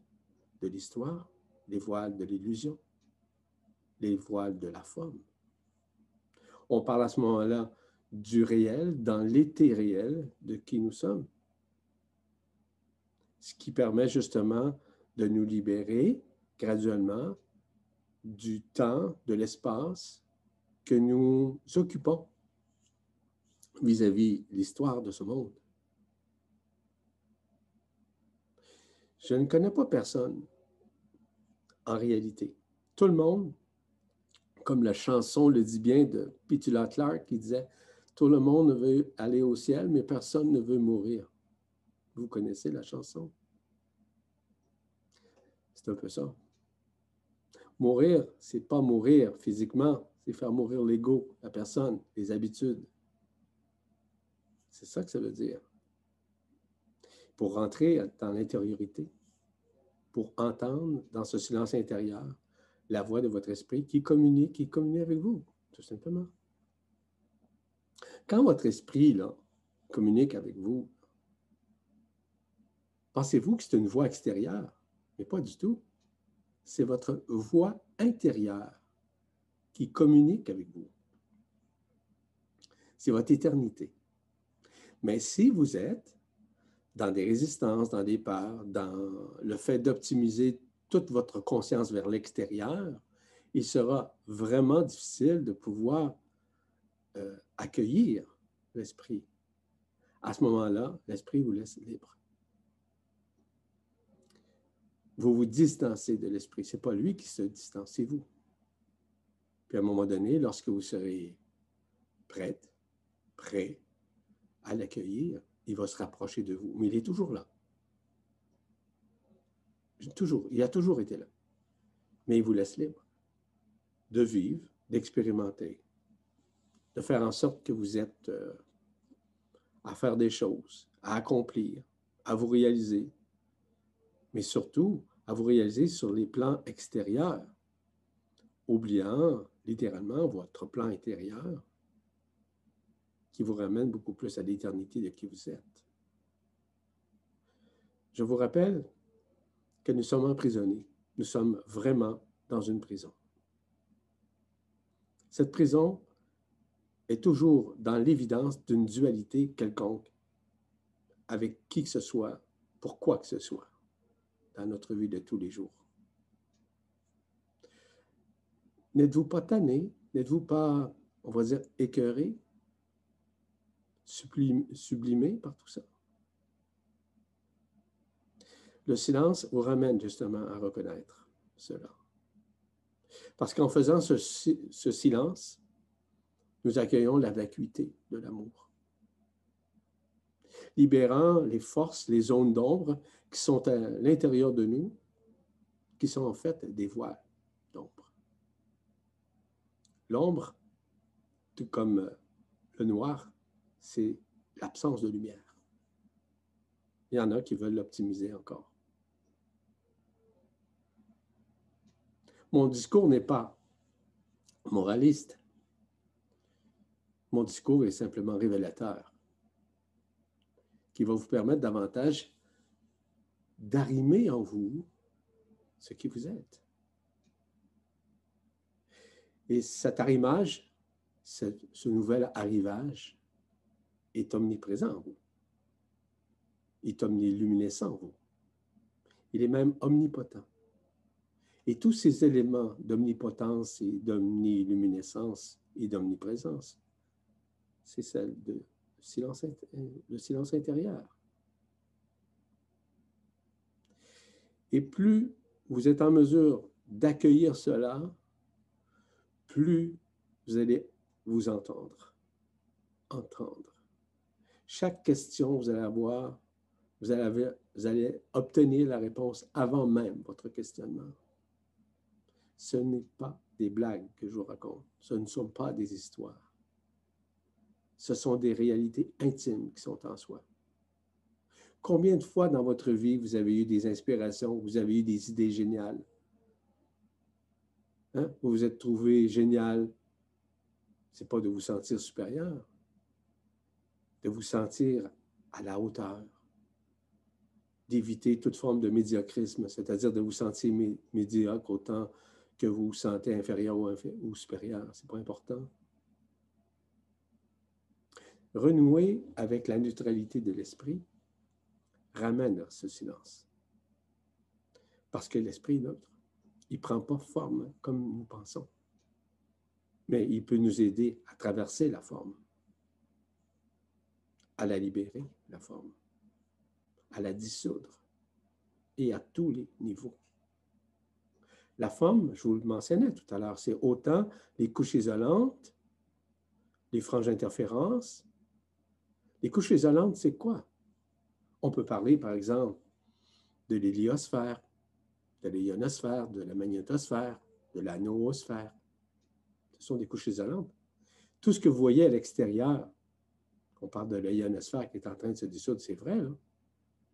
de l'histoire, les voiles de l'illusion, les voiles de la forme. On parle à ce moment-là du réel, dans l'été réel de qui nous sommes, ce qui permet justement de nous libérer graduellement du temps, de l'espace, que nous occupons vis-à-vis l'histoire de ce monde. Je ne connais pas personne en réalité. Tout le monde, comme la chanson le dit bien de Petula Clark qui disait Tout le monde veut aller au ciel, mais personne ne veut mourir. Vous connaissez la chanson? C'est un peu ça. Mourir, c'est pas mourir physiquement, c'est faire mourir l'ego, la personne, les habitudes. C'est ça que ça veut dire. Pour rentrer dans l'intériorité, pour entendre dans ce silence intérieur la voix de votre esprit qui communique, qui communique avec vous, tout simplement. Quand votre esprit là, communique avec vous, pensez-vous que c'est une voix extérieure? Mais pas du tout. C'est votre voix intérieure qui communique avec vous. C'est votre éternité. Mais si vous êtes dans des résistances, dans des peurs, dans le fait d'optimiser toute votre conscience vers l'extérieur, il sera vraiment difficile de pouvoir euh, accueillir l'esprit. À ce moment-là, l'esprit vous laisse libre. Vous vous distancez de l'esprit. Ce n'est pas lui qui se distance, c'est vous. Puis à un moment donné, lorsque vous serez prête, prêt à l'accueillir, il va se rapprocher de vous. Mais il est toujours là. Toujours, il a toujours été là. Mais il vous laisse libre de vivre, d'expérimenter, de faire en sorte que vous êtes euh, à faire des choses, à accomplir, à vous réaliser, mais surtout à vous réaliser sur les plans extérieurs, oubliant littéralement votre plan intérieur qui vous ramène beaucoup plus à l'éternité de qui vous êtes. Je vous rappelle que nous sommes emprisonnés. Nous sommes vraiment dans une prison. Cette prison est toujours dans l'évidence d'une dualité quelconque avec qui que ce soit, pour quoi que ce soit, dans notre vie de tous les jours. N'êtes-vous pas tanné? N'êtes-vous pas, on va dire, écœuré, sublimé par tout ça? Le silence vous ramène justement à reconnaître cela. Parce qu'en faisant ce, ce, silence, nous accueillons la vacuité de l'amour. Libérant les forces, les zones d'ombre qui sont à l'intérieur de nous, qui sont en fait des voiles d'ombre. L'ombre, tout comme le noir, c'est l'absence de lumière. Il y en a qui veulent l'optimiser encore. Mon discours n'est pas moraliste. Mon discours est simplement révélateur, qui va vous permettre davantage d'arrimer en vous ce qui vous êtes. Et cet arrimage, ce, nouvel arrivage est omniprésent en vous. Il est omniluminescent en vous. Il est même omnipotent. Et tous ces éléments d'omnipotence et d'omniluminescence et d'omniprésence, c'est celle de silence, le silence intérieur. Et plus vous êtes en mesure d'accueillir cela, plus vous allez vous entendre. Entendre. Chaque question, vous allez avoir, vous allez obtenir la réponse avant même votre questionnement ce n'est pas des blagues que je vous raconte, ce ne sont pas des histoires. Ce sont des réalités intimes qui sont en soi. Combien de fois dans votre vie vous avez eu des inspirations, vous avez eu des idées géniales? Hein? Vous vous êtes trouvé génial. Ce n'est pas de vous sentir supérieur, de vous sentir à la hauteur, d'éviter toute forme de médiocrisme, c'est-à-dire de vous sentir médiocre autant que vous vous sentez inférieur ou, supérieur. Ce n'est pas important. Renouer avec la neutralité de l'esprit ramène ce silence. Parce que l'esprit est neutre. Il ne prend pas forme comme nous pensons. Mais il peut nous aider à traverser la forme, à la libérer, la forme, à la dissoudre et à tous les niveaux. La forme, je vous le mentionnais tout à l'heure, c'est autant les couches isolantes, les franges d'interférence. Les couches isolantes, c'est quoi? On peut parler, par exemple, de l'héliosphère, de l'ionosphère, de la magnétosphère, de la noosphère. Ce sont des couches isolantes. Tout ce que vous voyez à l'extérieur, on parle de l'ionosphère qui est en train de se dissoudre, c'est vrai, là.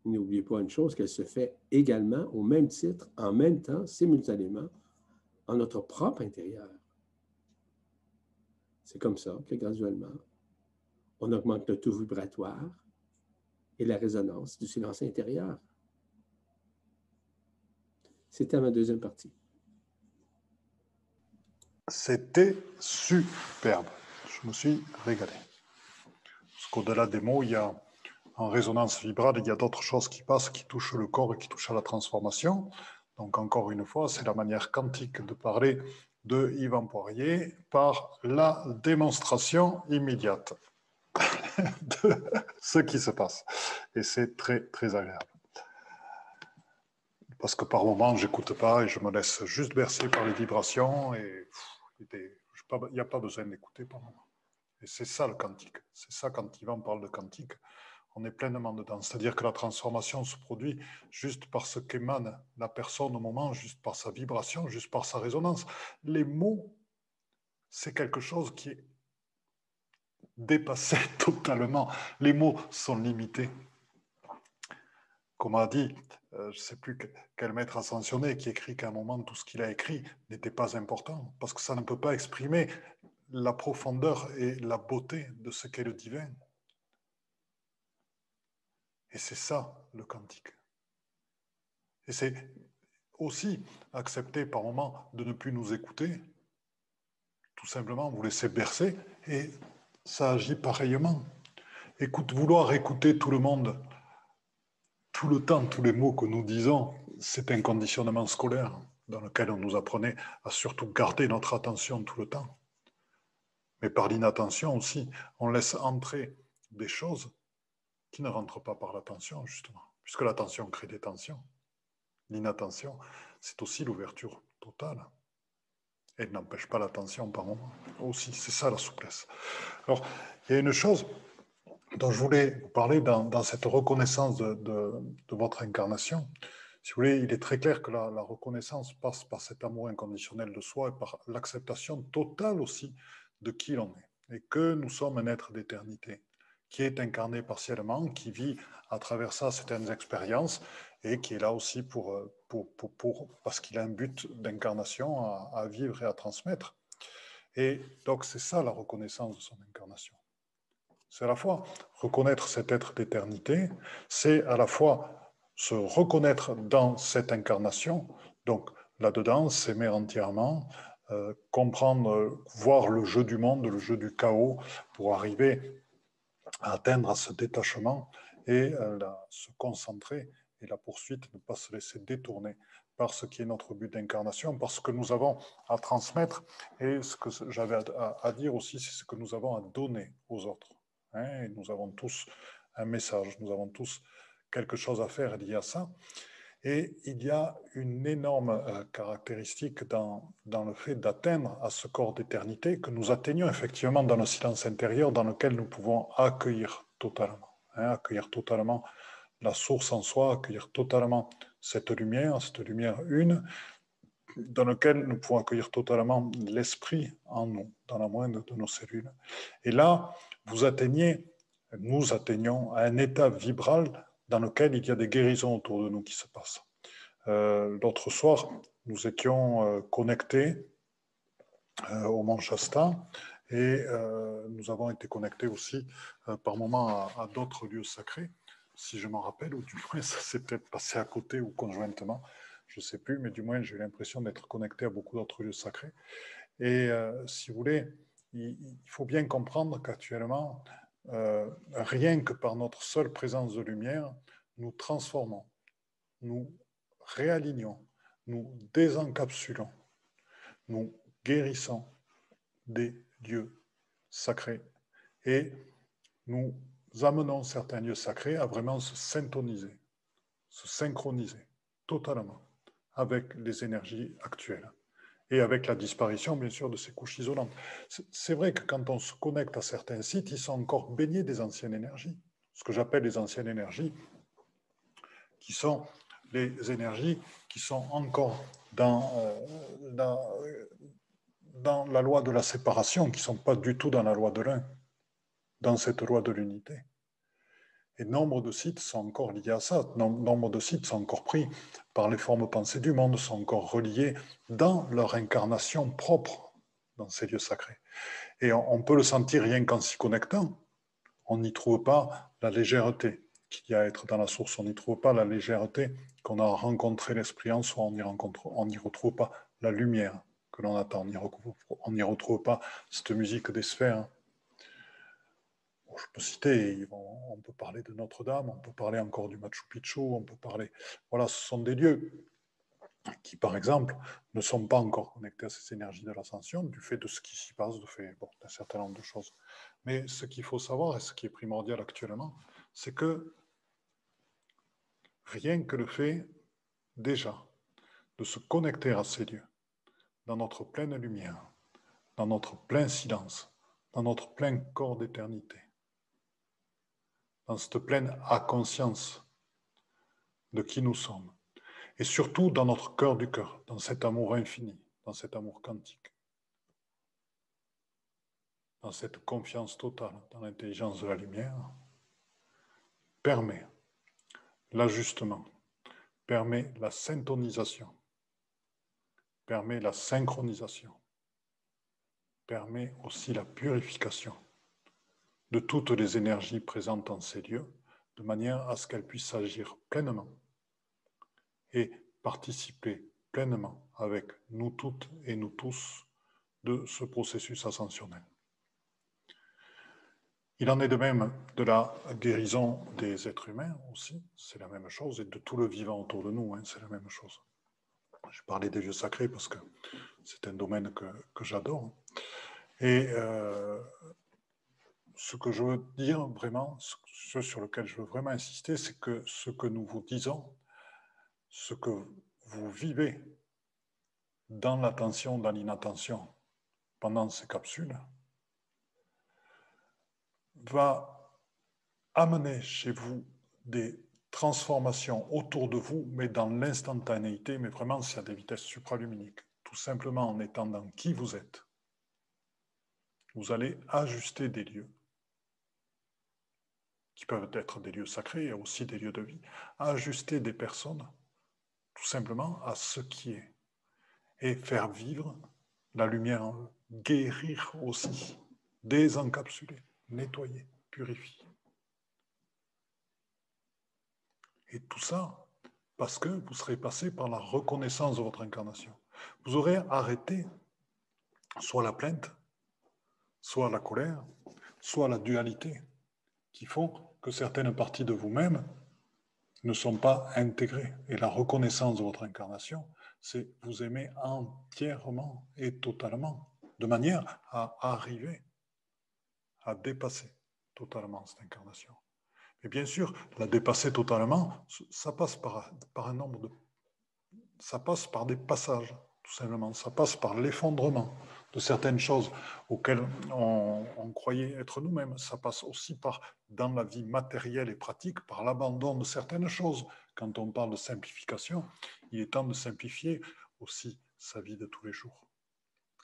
N'oubliez pas une chose, qu'elle se fait également au même titre, en même temps, simultanément, en notre propre intérieur. C'est comme ça que graduellement, on augmente le taux vibratoire et la résonance du silence intérieur. C'était ma deuxième partie. C'était superbe. Je me suis régalé. Ce qu'au-delà des mots, il y a en résonance vibrale, il y a d'autres choses qui passent, qui touchent le corps et qui touchent à la transformation. Donc encore une fois, c'est la manière quantique de parler de Yvan Poirier par la démonstration immédiate de ce qui se passe. Et c'est très, très agréable. Parce que par moments, j'écoute pas et je me laisse juste bercer par les vibrations et il n'y a pas besoin d'écouter par moment. Et c'est ça le quantique. C'est ça quand Yvan parle de quantique on est pleinement dedans. C'est-à-dire que la transformation se produit juste par ce qu'émane la personne au moment, juste par sa vibration, juste par sa résonance. Les mots, c'est quelque chose qui est dépassé totalement. Les mots sont limités. Comme a dit, euh, je ne sais plus quel maître ascensionné qui écrit qu'à un moment tout ce qu'il a écrit n'était pas important, parce que ça ne peut pas exprimer la profondeur et la beauté de ce qu'est le divin. Et c'est ça le quantique. Et c'est aussi accepter par moment de ne plus nous écouter, tout simplement vous laisser bercer, et ça agit pareillement. Écoute, vouloir écouter tout le monde, tout le temps, tous les mots que nous disons, c'est un conditionnement scolaire dans lequel on nous apprenait à surtout garder notre attention tout le temps. Mais par l'inattention aussi, on laisse entrer des choses qui ne rentre pas par l'attention, justement, puisque l'attention crée des tensions. L'inattention, c'est aussi l'ouverture totale. Elle n'empêche pas l'attention par moment. Aussi, c'est ça la souplesse. Alors, il y a une chose dont je voulais vous parler dans, cette reconnaissance de, votre incarnation. Si vous voulez, il est très clair que la reconnaissance passe par cet amour inconditionnel de soi et par l'acceptation totale aussi de qui l'on est et que nous sommes un être d'éternité qui est incarné partiellement, qui vit à travers ça certaines expériences et qui est là aussi pour, euh, pour, pour, parce qu'il a un but d'incarnation à, vivre et à transmettre. Et donc c'est ça la reconnaissance de son incarnation. C'est à la fois reconnaître cet être d'éternité, c'est à la fois se reconnaître dans cette incarnation, donc là-dedans s'aimer entièrement, euh, comprendre, voir le jeu du monde, le jeu du chaos, pour arriver à atteindre ce détachement et euh, se concentrer et la poursuite, ne pas se laisser détourner par ce qui est notre but d'incarnation, parce que nous avons à transmettre, et ce que j'avais à, dire aussi, c'est ce que nous avons à donner aux autres. Hein. nous avons tous un message, nous avons tous quelque chose à faire lié à ça. Et il y a une énorme euh, caractéristique dans, dans, le fait d'atteindre à ce corps d'éternité que nous atteignons effectivement dans le silence intérieur dans lequel nous pouvons accueillir totalement, hein, accueillir totalement la source en soi, accueillir totalement cette lumière, cette lumière une, dans lequel nous pouvons accueillir totalement l'esprit en nous, dans la moindre de nos cellules. Et là, vous atteignez, nous atteignons un état vibral dans lequel il y a des guérisons autour de nous qui se passent. Euh, l'autre soir, nous étions euh, connectés euh, au Mont Shasta et nous avons été connectés aussi par moments à, d'autres lieux sacrés, si je m'en rappelle, ou du moins ça s'est peut-être passé à côté ou conjointement, je ne sais plus, mais du moins j'ai l'impression d'être connecté à beaucoup d'autres lieux sacrés. Et si vous voulez, il faut bien comprendre qu'actuellement, euh, rien que par notre seule présence de lumière, nous transformons, nous réalignons, nous désencapsulons, nous guérissons des lieux sacrés et nous amenons certains lieux sacrés à vraiment se syntoniser, se synchroniser totalement avec les énergies actuelles et avec la disparition, bien sûr, de ces couches isolantes. C'est vrai que quand on se connecte à certains sites, ils sont encore baignés des anciennes énergies, ce que j'appelle les anciennes énergies, qui sont les énergies qui sont encore dans, euh, dans, la loi de la séparation, qui ne sont pas du tout dans la loi de l'un, dans cette loi de l'unité. Et nombre de sites sont encore liés à ça. Nombre de sites sont encore pris par les formes pensées du monde, sont encore reliés dans leur incarnation propre dans ces lieux sacrés. Et on, peut le sentir rien qu'en s'y connectant. On n'y trouve pas la légèreté qu'il y a à être dans la source. On n'y trouve pas la légèreté qu'on a rencontré l'esprit en soi. On n'y on retrouve pas la lumière que l'on attend. On n'y retrouve pas cette musique des sphères je peux citer, on peut parler de Notre-Dame, on peut parler encore du Machu Picchu, on peut parler. Voilà, ce sont des lieux qui, par exemple, ne sont pas encore connectés à ces énergies de l'ascension, du fait de ce qui s'y passe, du fait d'un certain nombre de choses. Mais ce qu'il faut savoir, et ce qui est primordial actuellement, c'est que rien que le fait, déjà, de se connecter à ces lieux, dans notre pleine lumière, dans notre plein silence, dans notre plein corps d'éternité, dans cette pleine inconscience de qui nous sommes, et surtout dans notre cœur du cœur, dans cet amour infini, dans cet amour quantique, dans cette confiance totale dans l'intelligence de la lumière, permet l'ajustement, permet la syntonisation, permet la synchronisation, permet aussi la purification de toutes les énergies présentes en ces lieux, de manière à ce qu'elles puissent agir pleinement et participer pleinement avec nous toutes et nous tous de ce processus ascensionnel. Il en est de même de la guérison des êtres humains aussi, c'est la même chose, et de tout le vivant autour de nous, hein, c'est la même chose. Je parlais des lieux sacrés parce que c'est un domaine que, j'adore. Et euh, ce que je veux dire vraiment, ce sur lequel je veux vraiment insister, c'est que ce que nous vous disons, ce que vous vivez dans l'attention, dans l'inattention, pendant ces capsules, va amener chez vous des transformation autour de vous, mais dans l'instantanéité, mais vraiment c'est à des vitesses supraluminiques. Tout simplement en étant dans qui vous êtes. Vous allez ajuster des lieux qui peuvent être des lieux sacrés et aussi des lieux de vie, ajuster des personnes tout simplement à ce qui est et faire vivre la lumière en eux, guérir aussi, désencapsuler, nettoyer, purifier. Et tout ça parce que vous serez passé par la reconnaissance de votre incarnation. Vous aurez arrêté soit la plainte, soit la colère, soit la dualité, qui font que certaines parties de vous-même ne sont pas intégrées. Et la reconnaissance de votre incarnation, c'est vous aimer entièrement et totalement, de manière à arriver à dépasser totalement cette incarnation. Et bien sûr, la dépasser totalement, ça passe par, un nombre de... Ça passe par des passages, tout simplement. Ça passe par l'effondrement de certaines choses auxquelles on, croyait être nous-mêmes. Ça passe aussi par, dans la vie matérielle et pratique, par l'abandon de certaines choses. Quand on parle de simplification, il est temps de simplifier aussi sa vie de tous les jours.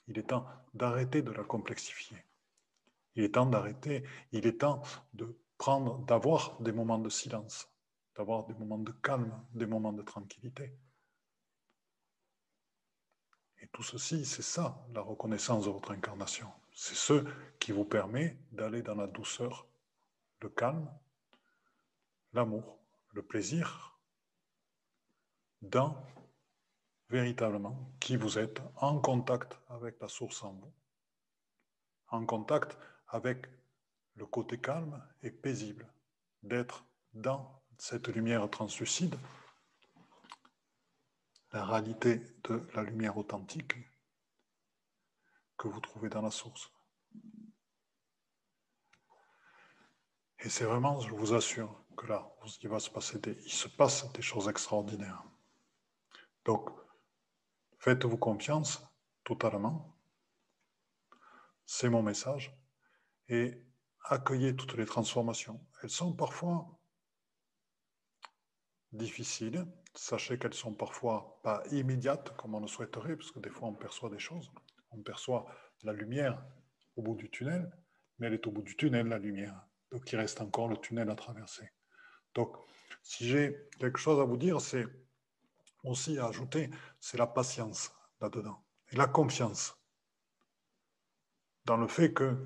Il est temps d'arrêter de la complexifier. Il est temps d'arrêter, il est temps de d'avoir des moments de silence, d'avoir des moments de calme, des moments de tranquillité. Et tout ceci, c'est ça, la reconnaissance de votre incarnation. C'est ce qui vous permet d'aller dans la douceur, le calme, l'amour, le plaisir, dans véritablement qui vous êtes, en contact avec la source en vous, en contact avec le côté calme et paisible d'être dans cette lumière translucide, la réalité de la lumière authentique que vous trouvez dans la source. Et c'est vraiment, je vous assure, que là, il va se passer il se passe des choses extraordinaires. Donc, faites-vous confiance totalement. C'est mon message. Et accueillez toutes les transformations. Elles sont parfois difficiles. Sachez qu'elles sont parfois pas immédiates comme on le souhaiterait, parce que des fois on perçoit des choses. On perçoit la lumière au bout du tunnel, mais elle est au bout du tunnel, la lumière. Donc il reste encore le tunnel à traverser. Donc si j'ai quelque chose à vous dire, c'est aussi à ajouter, c'est la patience là-dedans et la confiance dans le fait que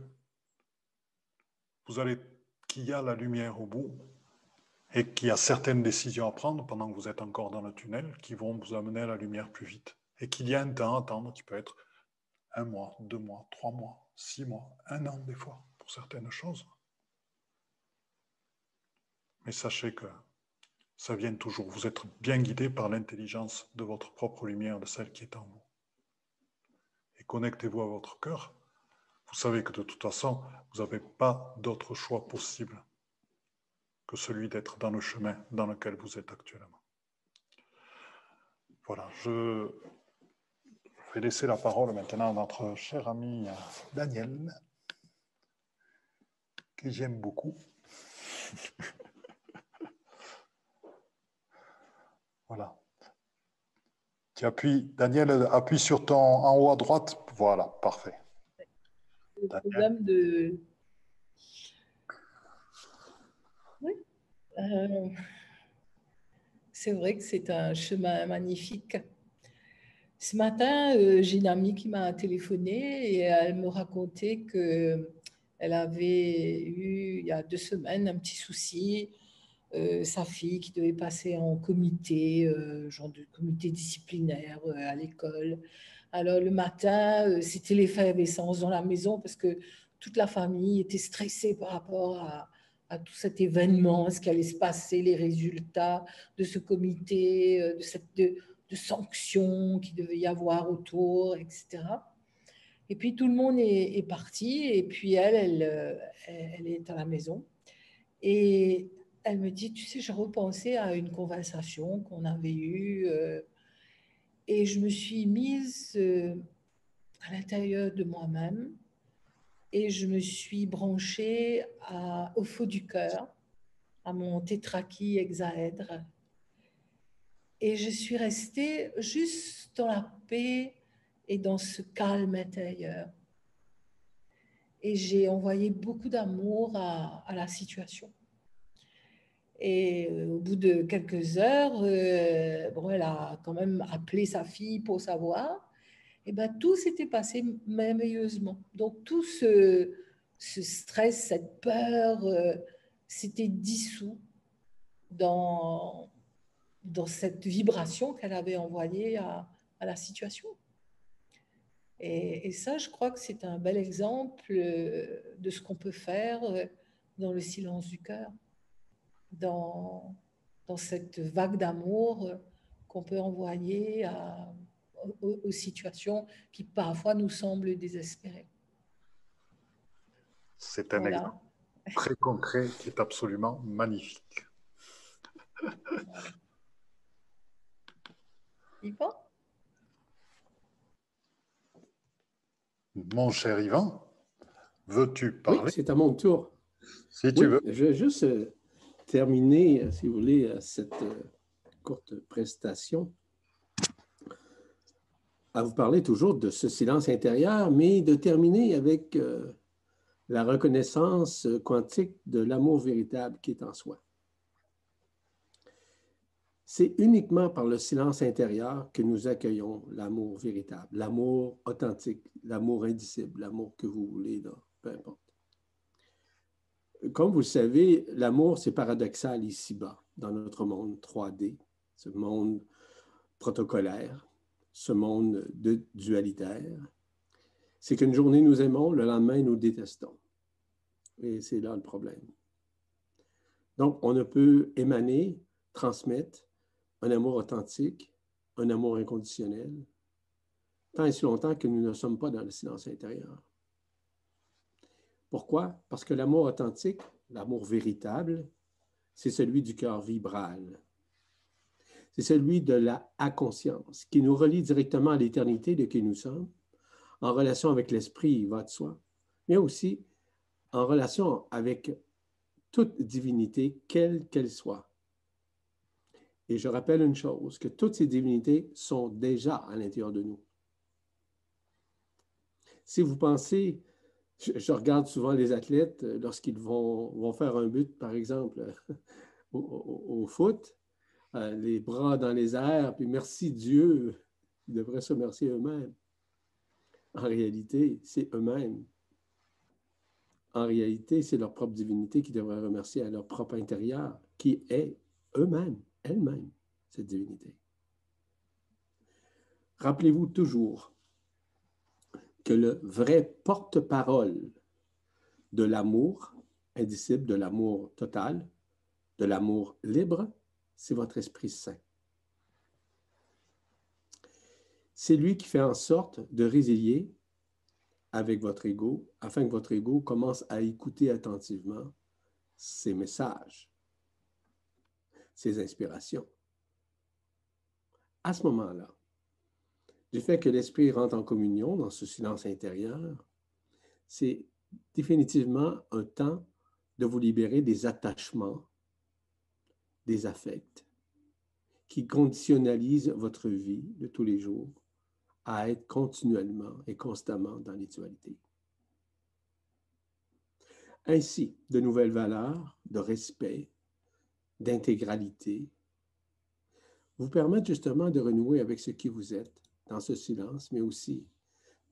vous allez qu'il y a la lumière au bout et qu'il y a certaines décisions à prendre pendant que vous êtes encore dans le tunnel qui vont vous amener à la lumière plus vite. Et qu'il y a un temps à attendre qui peut être un mois, deux mois, trois mois, six mois, un an des fois pour certaines choses. Mais sachez que ça vient toujours. Vous êtes bien guidé par l'intelligence de votre propre lumière, de celle qui est en vous. Et connectez-vous à votre cœur. Vous savez que de toute façon, vous n'avez pas d'autre choix possible que celui d'être dans le chemin dans lequel vous êtes actuellement. Voilà, je vais laisser la parole maintenant à notre cher ami Daniel, que j'aime beaucoup. voilà. Tu appuies, Daniel, appuie sur ton en haut à droite. Voilà, parfait. Euh, c'est vrai que c'est un chemin magnifique. Ce matin, euh, j'ai une amie qui m'a téléphoné et elle me racontait que elle avait eu il y a deux semaines un petit souci. Euh, sa fille qui devait passer en comité, genre de comité disciplinaire à l'école. Alors le matin, c'était l'effervescence dans la maison parce que toute la famille était stressée par rapport à, à tout cet événement, ce qui allait se passer, les résultats de ce comité, euh, de cette de, sanctions qui devait y avoir autour, etc. Et puis tout le monde est, parti, et puis elle, elle, euh, elle, est à la maison. Et elle me dit, tu sais, je repensais à une conversation qu'on avait eue, euh, et je me suis mise à l'intérieur de moi-même et je me suis branchée au faux du cœur, à mon tétrachie hexaèdre. Et je suis restée juste dans la paix et dans ce calme intérieur. Et j'ai envoyé beaucoup d'amour à, la situation. Et euh, au bout de quelques heures, euh, bon, elle a quand même appelé sa fille pour savoir eh ben, tout s'était passé merveilleusement. Donc tout ce, stress, cette peur, euh, s'était dissous dans, dans cette vibration qu'elle avait envoyée à, la situation. Et, et, ça, je crois que c'est un bel exemple euh, de ce qu'on peut faire euh, dans le silence du cœur, dans, dans cette vague d'amour qu'on peut envoyer à, aux, situations qui parfois nous semblent désespérées. C'est un exemple très concret qui est absolument magnifique. Yvan? Mon cher Yvan, veux-tu parler? oui, C'est à mon tour. Si tu veux. Je vais juste euh, terminer, euh, si vous voulez, euh, cette courte prestation à vous parler toujours de ce silence intérieur, mais de terminer avec euh, la reconnaissance quantique de l'amour véritable qui est en soi. C'est uniquement par le silence intérieur que nous accueillons l'amour véritable, l'amour authentique, l'amour indicible, l'amour que vous voulez, peu importe. Comme vous le savez, l'amour, c'est paradoxal ici-bas, dans notre monde 3D, ce monde protocolaire ce monde de dualitaire, c'est qu'une journée nous aimons, le lendemain nous détestons. Et c'est là le problème. Donc, on ne peut émaner, transmettre un amour authentique, un amour inconditionnel, tant et si longtemps que nous ne sommes pas dans le silence intérieur. Pourquoi? Parce que l'amour authentique, l'amour véritable, c'est celui du cœur vibral, c'est celui de la conscience qui nous relie directement à l'éternité de qui nous sommes, en relation avec l'esprit, il va de soi, mais aussi en relation avec toute divinité, quelle qu'elle soit. Et je rappelle une chose, que toutes ces divinités sont déjà à l'intérieur de nous. Si vous pensez, je, regarde souvent les athlètes euh, lorsqu'ils vont, faire un but, par exemple, au foot, les bras dans les airs, puis merci Dieu. Ils devraient se remercier eux-mêmes. En réalité, c'est eux-mêmes. En réalité, c'est leur propre divinité qui devrait remercier à leur propre intérieur, qui est eux-mêmes, elle-même, cette divinité. Rappelez-vous toujours que le vrai porte-parole de l'amour indicible, de l'amour total, de l'amour libre, c'est votre Esprit Saint. C'est lui qui fait en sorte de résilier avec votre ego afin que votre ego commence à écouter attentivement ses messages, ses inspirations. À ce moment-là, du fait que l'esprit rentre en communion dans ce silence intérieur, c'est définitivement un temps de vous libérer des attachements, des affects qui conditionnalisent votre vie de tous les jours à être continuellement et constamment dans l'étualité. Ainsi, de nouvelles valeurs de respect, d'intégralité, vous permettent justement de renouer avec ce qui vous êtes dans ce silence, mais aussi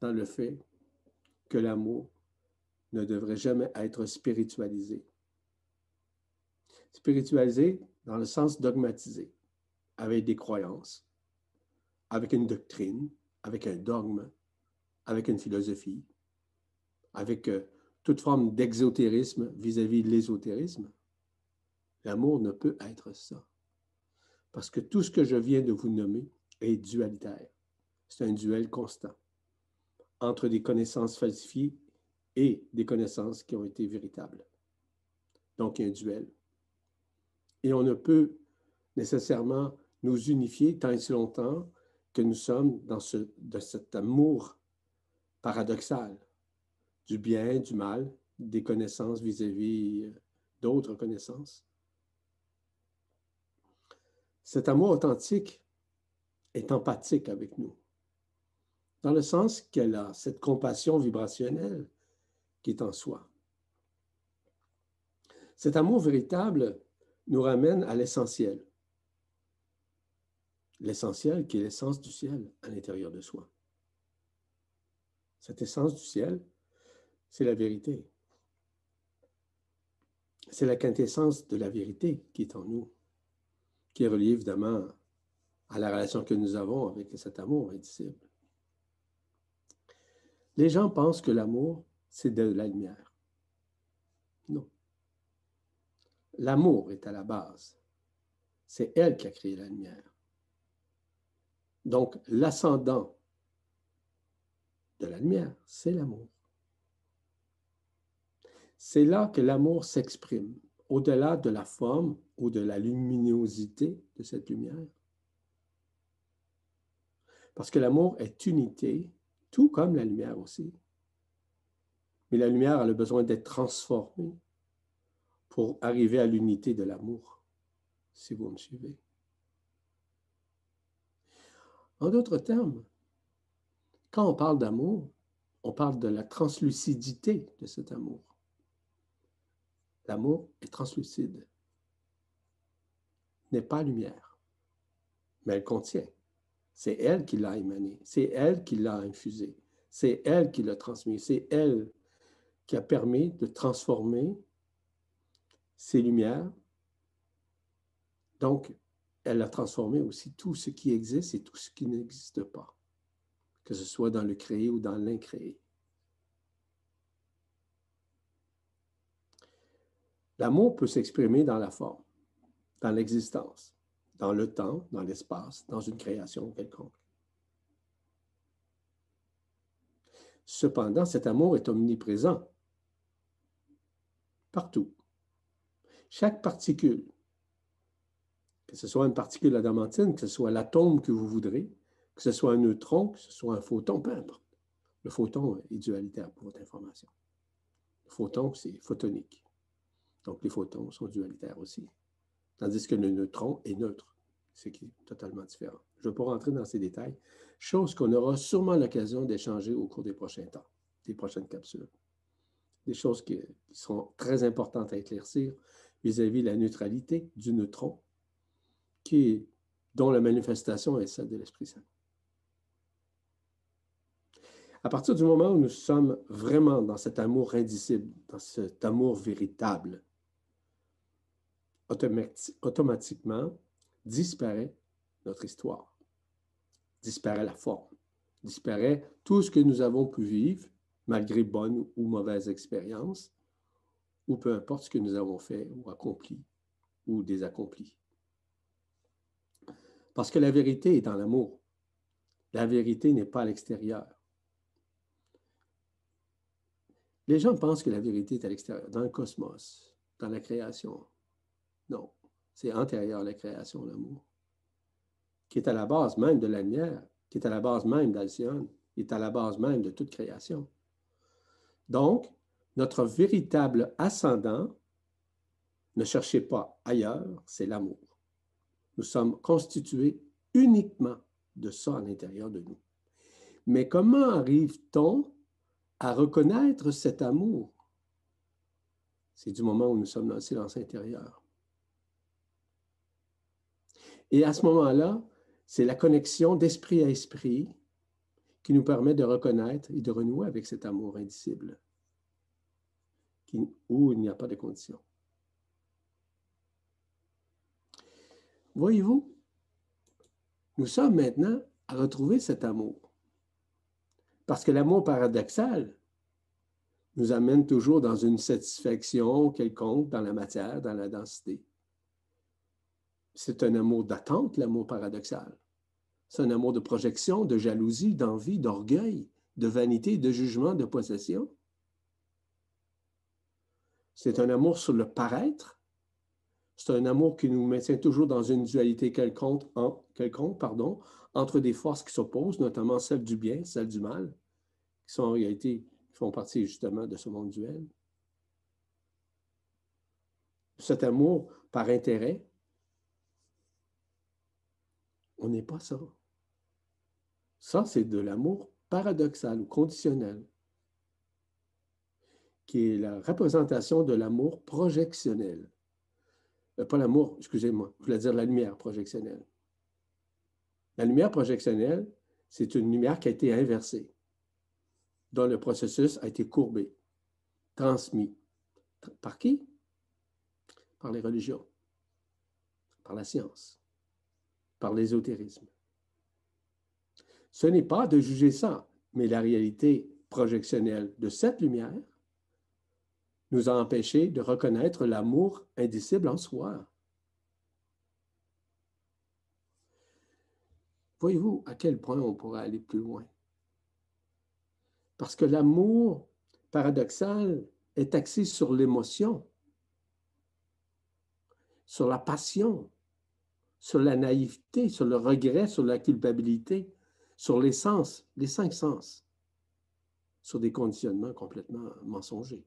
dans le fait que l'amour ne devrait jamais être spiritualisé. Spiritualisé dans le sens dogmatisé, avec des croyances, avec une doctrine, avec un dogme, avec une philosophie, avec euh, toute forme d'exotérisme vis-à-vis de l'ésotérisme. L'amour ne peut être ça. Parce que tout ce que je viens de vous nommer est dualitaire. C'est un duel constant entre des connaissances falsifiées et des connaissances qui ont été véritables. Donc, il y a un duel. Et on ne peut nécessairement nous unifier tant et si longtemps que nous sommes dans ce, de cet amour paradoxal du bien, du mal, des connaissances vis-à-vis d'autres connaissances. Cet amour authentique est empathique avec nous, dans le sens qu'elle a cette compassion vibrationnelle qui est en soi. Cet amour véritable nous ramène à l'essentiel. L'essentiel qui est l'essence du ciel à l'intérieur de soi. Cette essence du ciel, c'est la vérité. C'est la quintessence de la vérité qui est en nous, qui est reliée évidemment à la relation que nous avons avec cet amour indicible. Les gens pensent que l'amour, c'est de la lumière. Non. L'amour est à la base. C'est elle qui a créé la lumière. Donc, l'ascendant de la lumière, c'est l'amour. C'est là que l'amour s'exprime, au-delà de la forme ou de la luminosité de cette lumière. Parce que l'amour est unité, tout comme la lumière aussi. Mais la lumière a le besoin d'être transformée pour arriver à l'unité de l'amour, si vous me suivez. En d'autres termes, quand on parle d'amour, on parle de la translucidité de cet amour. L'amour est translucide, n'est pas lumière, mais elle contient. C'est elle qui l'a émané, c'est elle qui l'a infusé, c'est elle qui l'a transmis, c'est elle qui a permis de transformer ces lumières. Donc, elle a transformé aussi tout ce qui existe et tout ce qui n'existe pas, que ce soit dans le créé ou dans l'incréé. L'amour peut s'exprimer dans la forme, dans l'existence, dans le temps, dans l'espace, dans une création quelconque. Cependant, cet amour est omniprésent partout. Chaque particule, que ce soit une particule adamantine, que ce soit l'atome que vous voudrez, que ce soit un neutron, que ce soit un photon, peu importe. Le photon est dualitaire pour votre information. Le photon, c'est photonique. Donc, les photons sont dualitaires aussi. Tandis que le neutron est neutre, ce qui est totalement différent. Je ne vais pas rentrer dans ces détails, chose qu'on aura sûrement l'occasion d'échanger au cours des prochains temps, des prochaines capsules des choses qui, sont très importantes à éclaircir vis-à-vis de la neutralité du neutron, qui dont la manifestation est celle de l'Esprit Saint. À partir du moment où nous sommes vraiment dans cet amour indicible, dans cet amour véritable, automatiquement disparaît notre histoire, disparaît la forme, disparaît tout ce que nous avons pu vivre malgré bonnes ou mauvaises expériences, ou peu importe ce que nous avons fait ou accompli ou des accomplis. Parce que la vérité est dans l'amour. La vérité n'est pas à l'extérieur. Les gens pensent que la vérité est à l'extérieur, dans le cosmos, dans la création. Non, c'est antérieur à la création, l'amour, qui est à la base même de la lumière, qui est à la base même d'Alcyone, qui est à la base même de toute création. Donc, notre véritable ascendant, ne cherchez pas ailleurs, c'est l'amour. Nous sommes constitués uniquement de ça à l'intérieur de nous. Mais comment arrive-t-on à reconnaître cet amour? C'est du moment où nous sommes dans le silence intérieur. Et à ce moment-là, c'est la connexion d'esprit à esprit qui nous permet de reconnaître et de renouer avec cet amour indicible, où il n'y a pas de conditions. Voyez-vous, nous sommes maintenant à retrouver cet amour. Parce que l'amour paradoxal nous amène toujours dans une satisfaction quelconque dans la matière, dans la densité. C'est un amour d'attente, l'amour paradoxal. C'est un amour de projection, de jalousie, d'envie, d'orgueil, de vanité, de jugement, de possession. C'est un amour sur le paraître, c'est un amour qui nous maintient toujours dans une dualité quelconque, entre des forces qui s'opposent, notamment celle du bien, celle du mal, qui sont en réalité, qui font partie justement de ce monde duel. Cet amour par intérêt, on n'est pas ça. Ça, c'est de l'amour paradoxal ou conditionnel, qui est la représentation de l'amour projectionnel. Euh, pas l'amour, excusez-moi, je voulais dire la lumière projectionnelle. La lumière projectionnelle, c'est une lumière qui a été inversée, dont le processus a été courbé, transmis. Par qui? Par les religions, par la science, par l'ésotérisme. Ce n'est pas de juger ça, mais la réalité projectionnelle de cette lumière nous a empêchés de reconnaître l'amour indicible en soi. Voyez-vous à quel point on pourrait aller plus loin? Parce que l'amour paradoxal est axé sur l'émotion, sur la passion, sur la naïveté, sur le regret, sur la culpabilité, sur les sens, les cinq sens, sur des conditionnements complètement mensongers.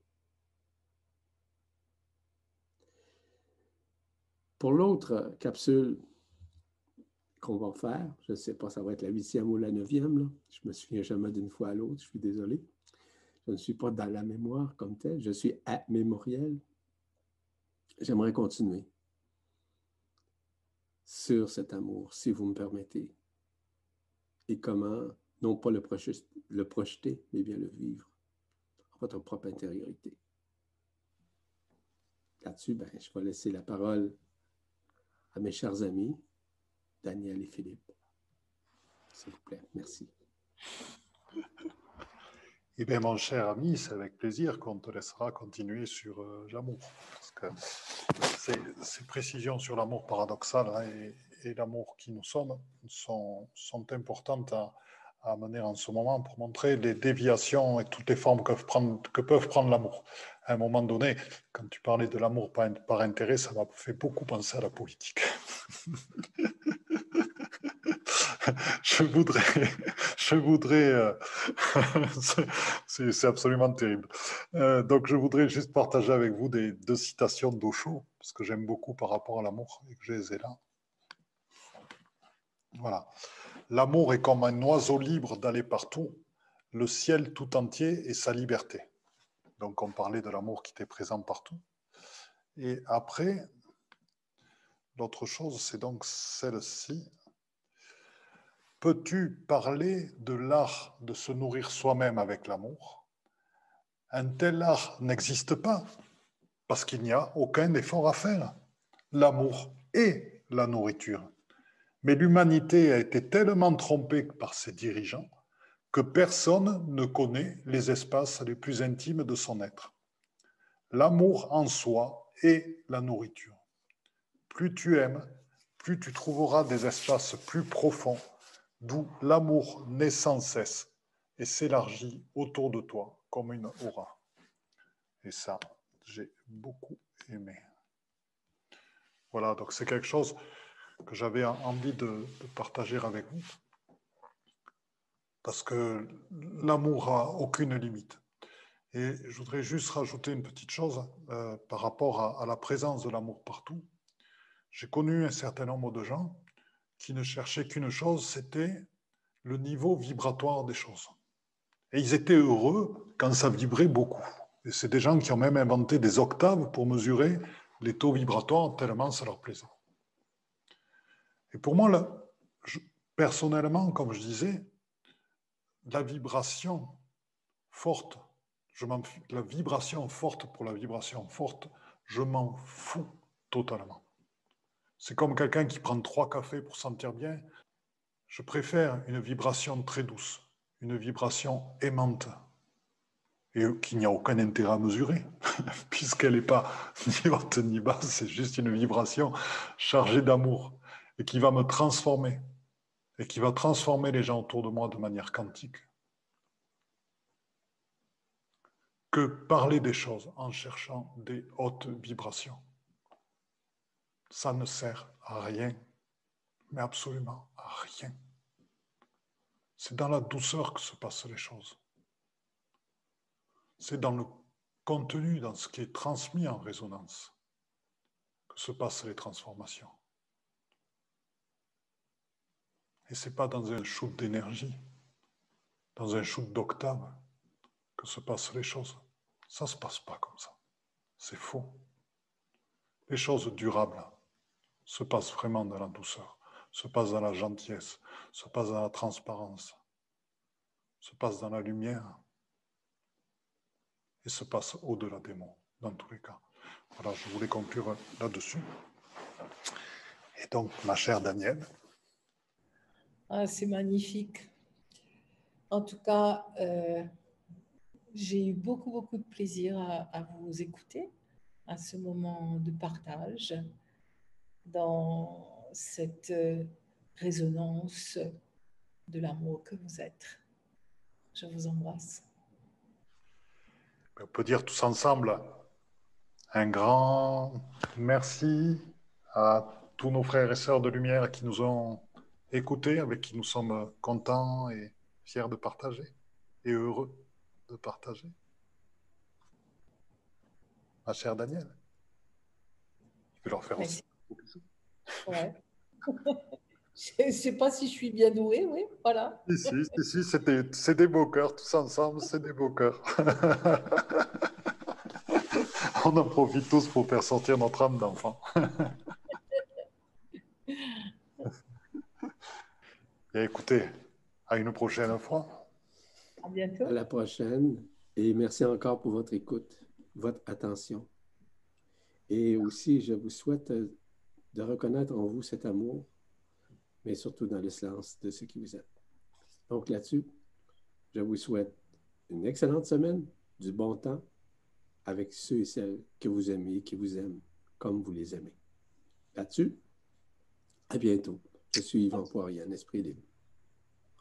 Pour l'autre capsule qu'on va faire, je ne sais pas, ça va être la huitième ou la neuvième, je me souviens jamais d'une fois à l'autre, je suis désolé. Je ne suis pas dans la mémoire comme tel, je suis à mémoriel. J'aimerais continuer sur cet amour, si vous me permettez, et comment, non pas le, le projeter, mais bien le vivre en votre propre intériorité. Là-dessus, ben, je vais laisser la parole mes chers amis, Daniel et Philippe. S'il vous plaît, merci. Eh bien, mon cher ami, c'est avec plaisir qu'on te laissera continuer sur euh, l'amour. Parce que ces, précisions sur l'amour paradoxal hein, et, l'amour qui nous sommes sont, sont importantes à, à, mener en ce moment pour montrer les déviations et toutes les formes que, prendre, que peuvent prendre l'amour à un moment donné, quand tu parlais de l'amour par, intérêt, ça m'a fait beaucoup penser à la politique. je voudrais, je voudrais, euh, c'est absolument terrible. Euh, donc, je voudrais juste partager avec vous deux citations d'Osho, parce que j'aime beaucoup par rapport à l'amour et que je les ai là. Voilà. L'amour est comme un oiseau libre d'aller partout, le ciel tout entier est sa liberté. Donc on parlait de l'amour qui était présent partout. Et après, l'autre chose, c'est donc celle-ci. Peux-tu parler de l'art de se nourrir soi-même avec l'amour? Un tel art n'existe pas parce qu'il n'y a aucun effort à faire. L'amour est la nourriture. Mais l'humanité a été tellement trompée par ses dirigeants que personne ne connaît les espaces les plus intimes de son être. L'amour en soi est la nourriture. plus tu aimes, plus tu trouveras des espaces plus profonds, d'où l'amour naît sans cesse et s'élargit autour de toi comme une aura. Et ça, j'ai beaucoup aimé. Voilà, donc c'est quelque chose que j'avais envie de, partager avec vous. Parce que l'amour a aucune limite. Et je voudrais juste rajouter une petite chose euh, par rapport à, la présence de l'amour partout. J'ai connu un certain nombre de gens qui ne cherchaient qu'une chose, c'était le niveau vibratoire des choses. Et ils étaient heureux quand ça vibrait beaucoup. Et c'est des gens qui ont même inventé des octaves pour mesurer les taux vibratoires tellement ça leur plaisait. Et pour moi, personnellement, comme je disais, la vibration forte, je la vibration forte pour la vibration forte, je m'en fous totalement. C'est comme quelqu'un qui prend trois cafés pour sentir bien. Je préfère une vibration très douce, une vibration aimante, et qu'il n'y a aucun intérêt à mesurer, puisqu'elle n'est pas ni haute ni basse, c'est juste une vibration chargée d'amour et qui va me transformer et qui va transformer les gens autour de moi de manière quantique. Que parler des choses en cherchant des hautes vibrations. Ça ne sert à rien, mais absolument à rien. C'est dans la douceur que se passent les choses. C'est dans le contenu, dans ce qui est transmis en résonance, que se passent les transformations. Et ce n'est pas dans un shoot d'énergie, dans un shoot d'octave, que se passent les choses. Ça ne se passe pas comme ça. C'est faux. Les choses durables se passent vraiment dans la douceur, se passent dans la gentillesse, se passent dans la transparence, se passent dans la lumière et se passent au-delà des mots, dans tous les cas. Voilà, je voulais conclure là-dessus. Et donc, ma chère Danielle, ah, c'est magnifique. En tout cas, euh, j'ai eu beaucoup, beaucoup de plaisir à, vous écouter à ce moment de partage dans cette euh, résonance de l'amour que vous êtes. Je vous embrasse. On peut dire tous ensemble un grand merci à tous nos frères et sœurs de lumière qui nous ont écouter, avec qui nous sommes contents et fiers de partager, et heureux de partager. Ma chère Danielle, je vais leur faire aussi. Ouais. je ne sais pas si je suis bien douée, oui, voilà. Si, si, c'est des beaux cœurs, tous ensemble, c'est des beaux cœurs. On en profite tous pour faire sortir notre âme d'enfant. écoutez, à une prochaine fois. À bientôt. À la prochaine. Et merci encore pour votre écoute, votre attention. Et aussi, je vous souhaite de reconnaître en vous cet amour, mais surtout dans le silence de ce qui vous êtes. Donc là-dessus, je vous souhaite une excellente semaine, du bon temps avec ceux et celles que vous aimez, qui vous aiment comme vous les aimez. Là-dessus, à bientôt. Je suis Yvan Poirier, un esprit libre.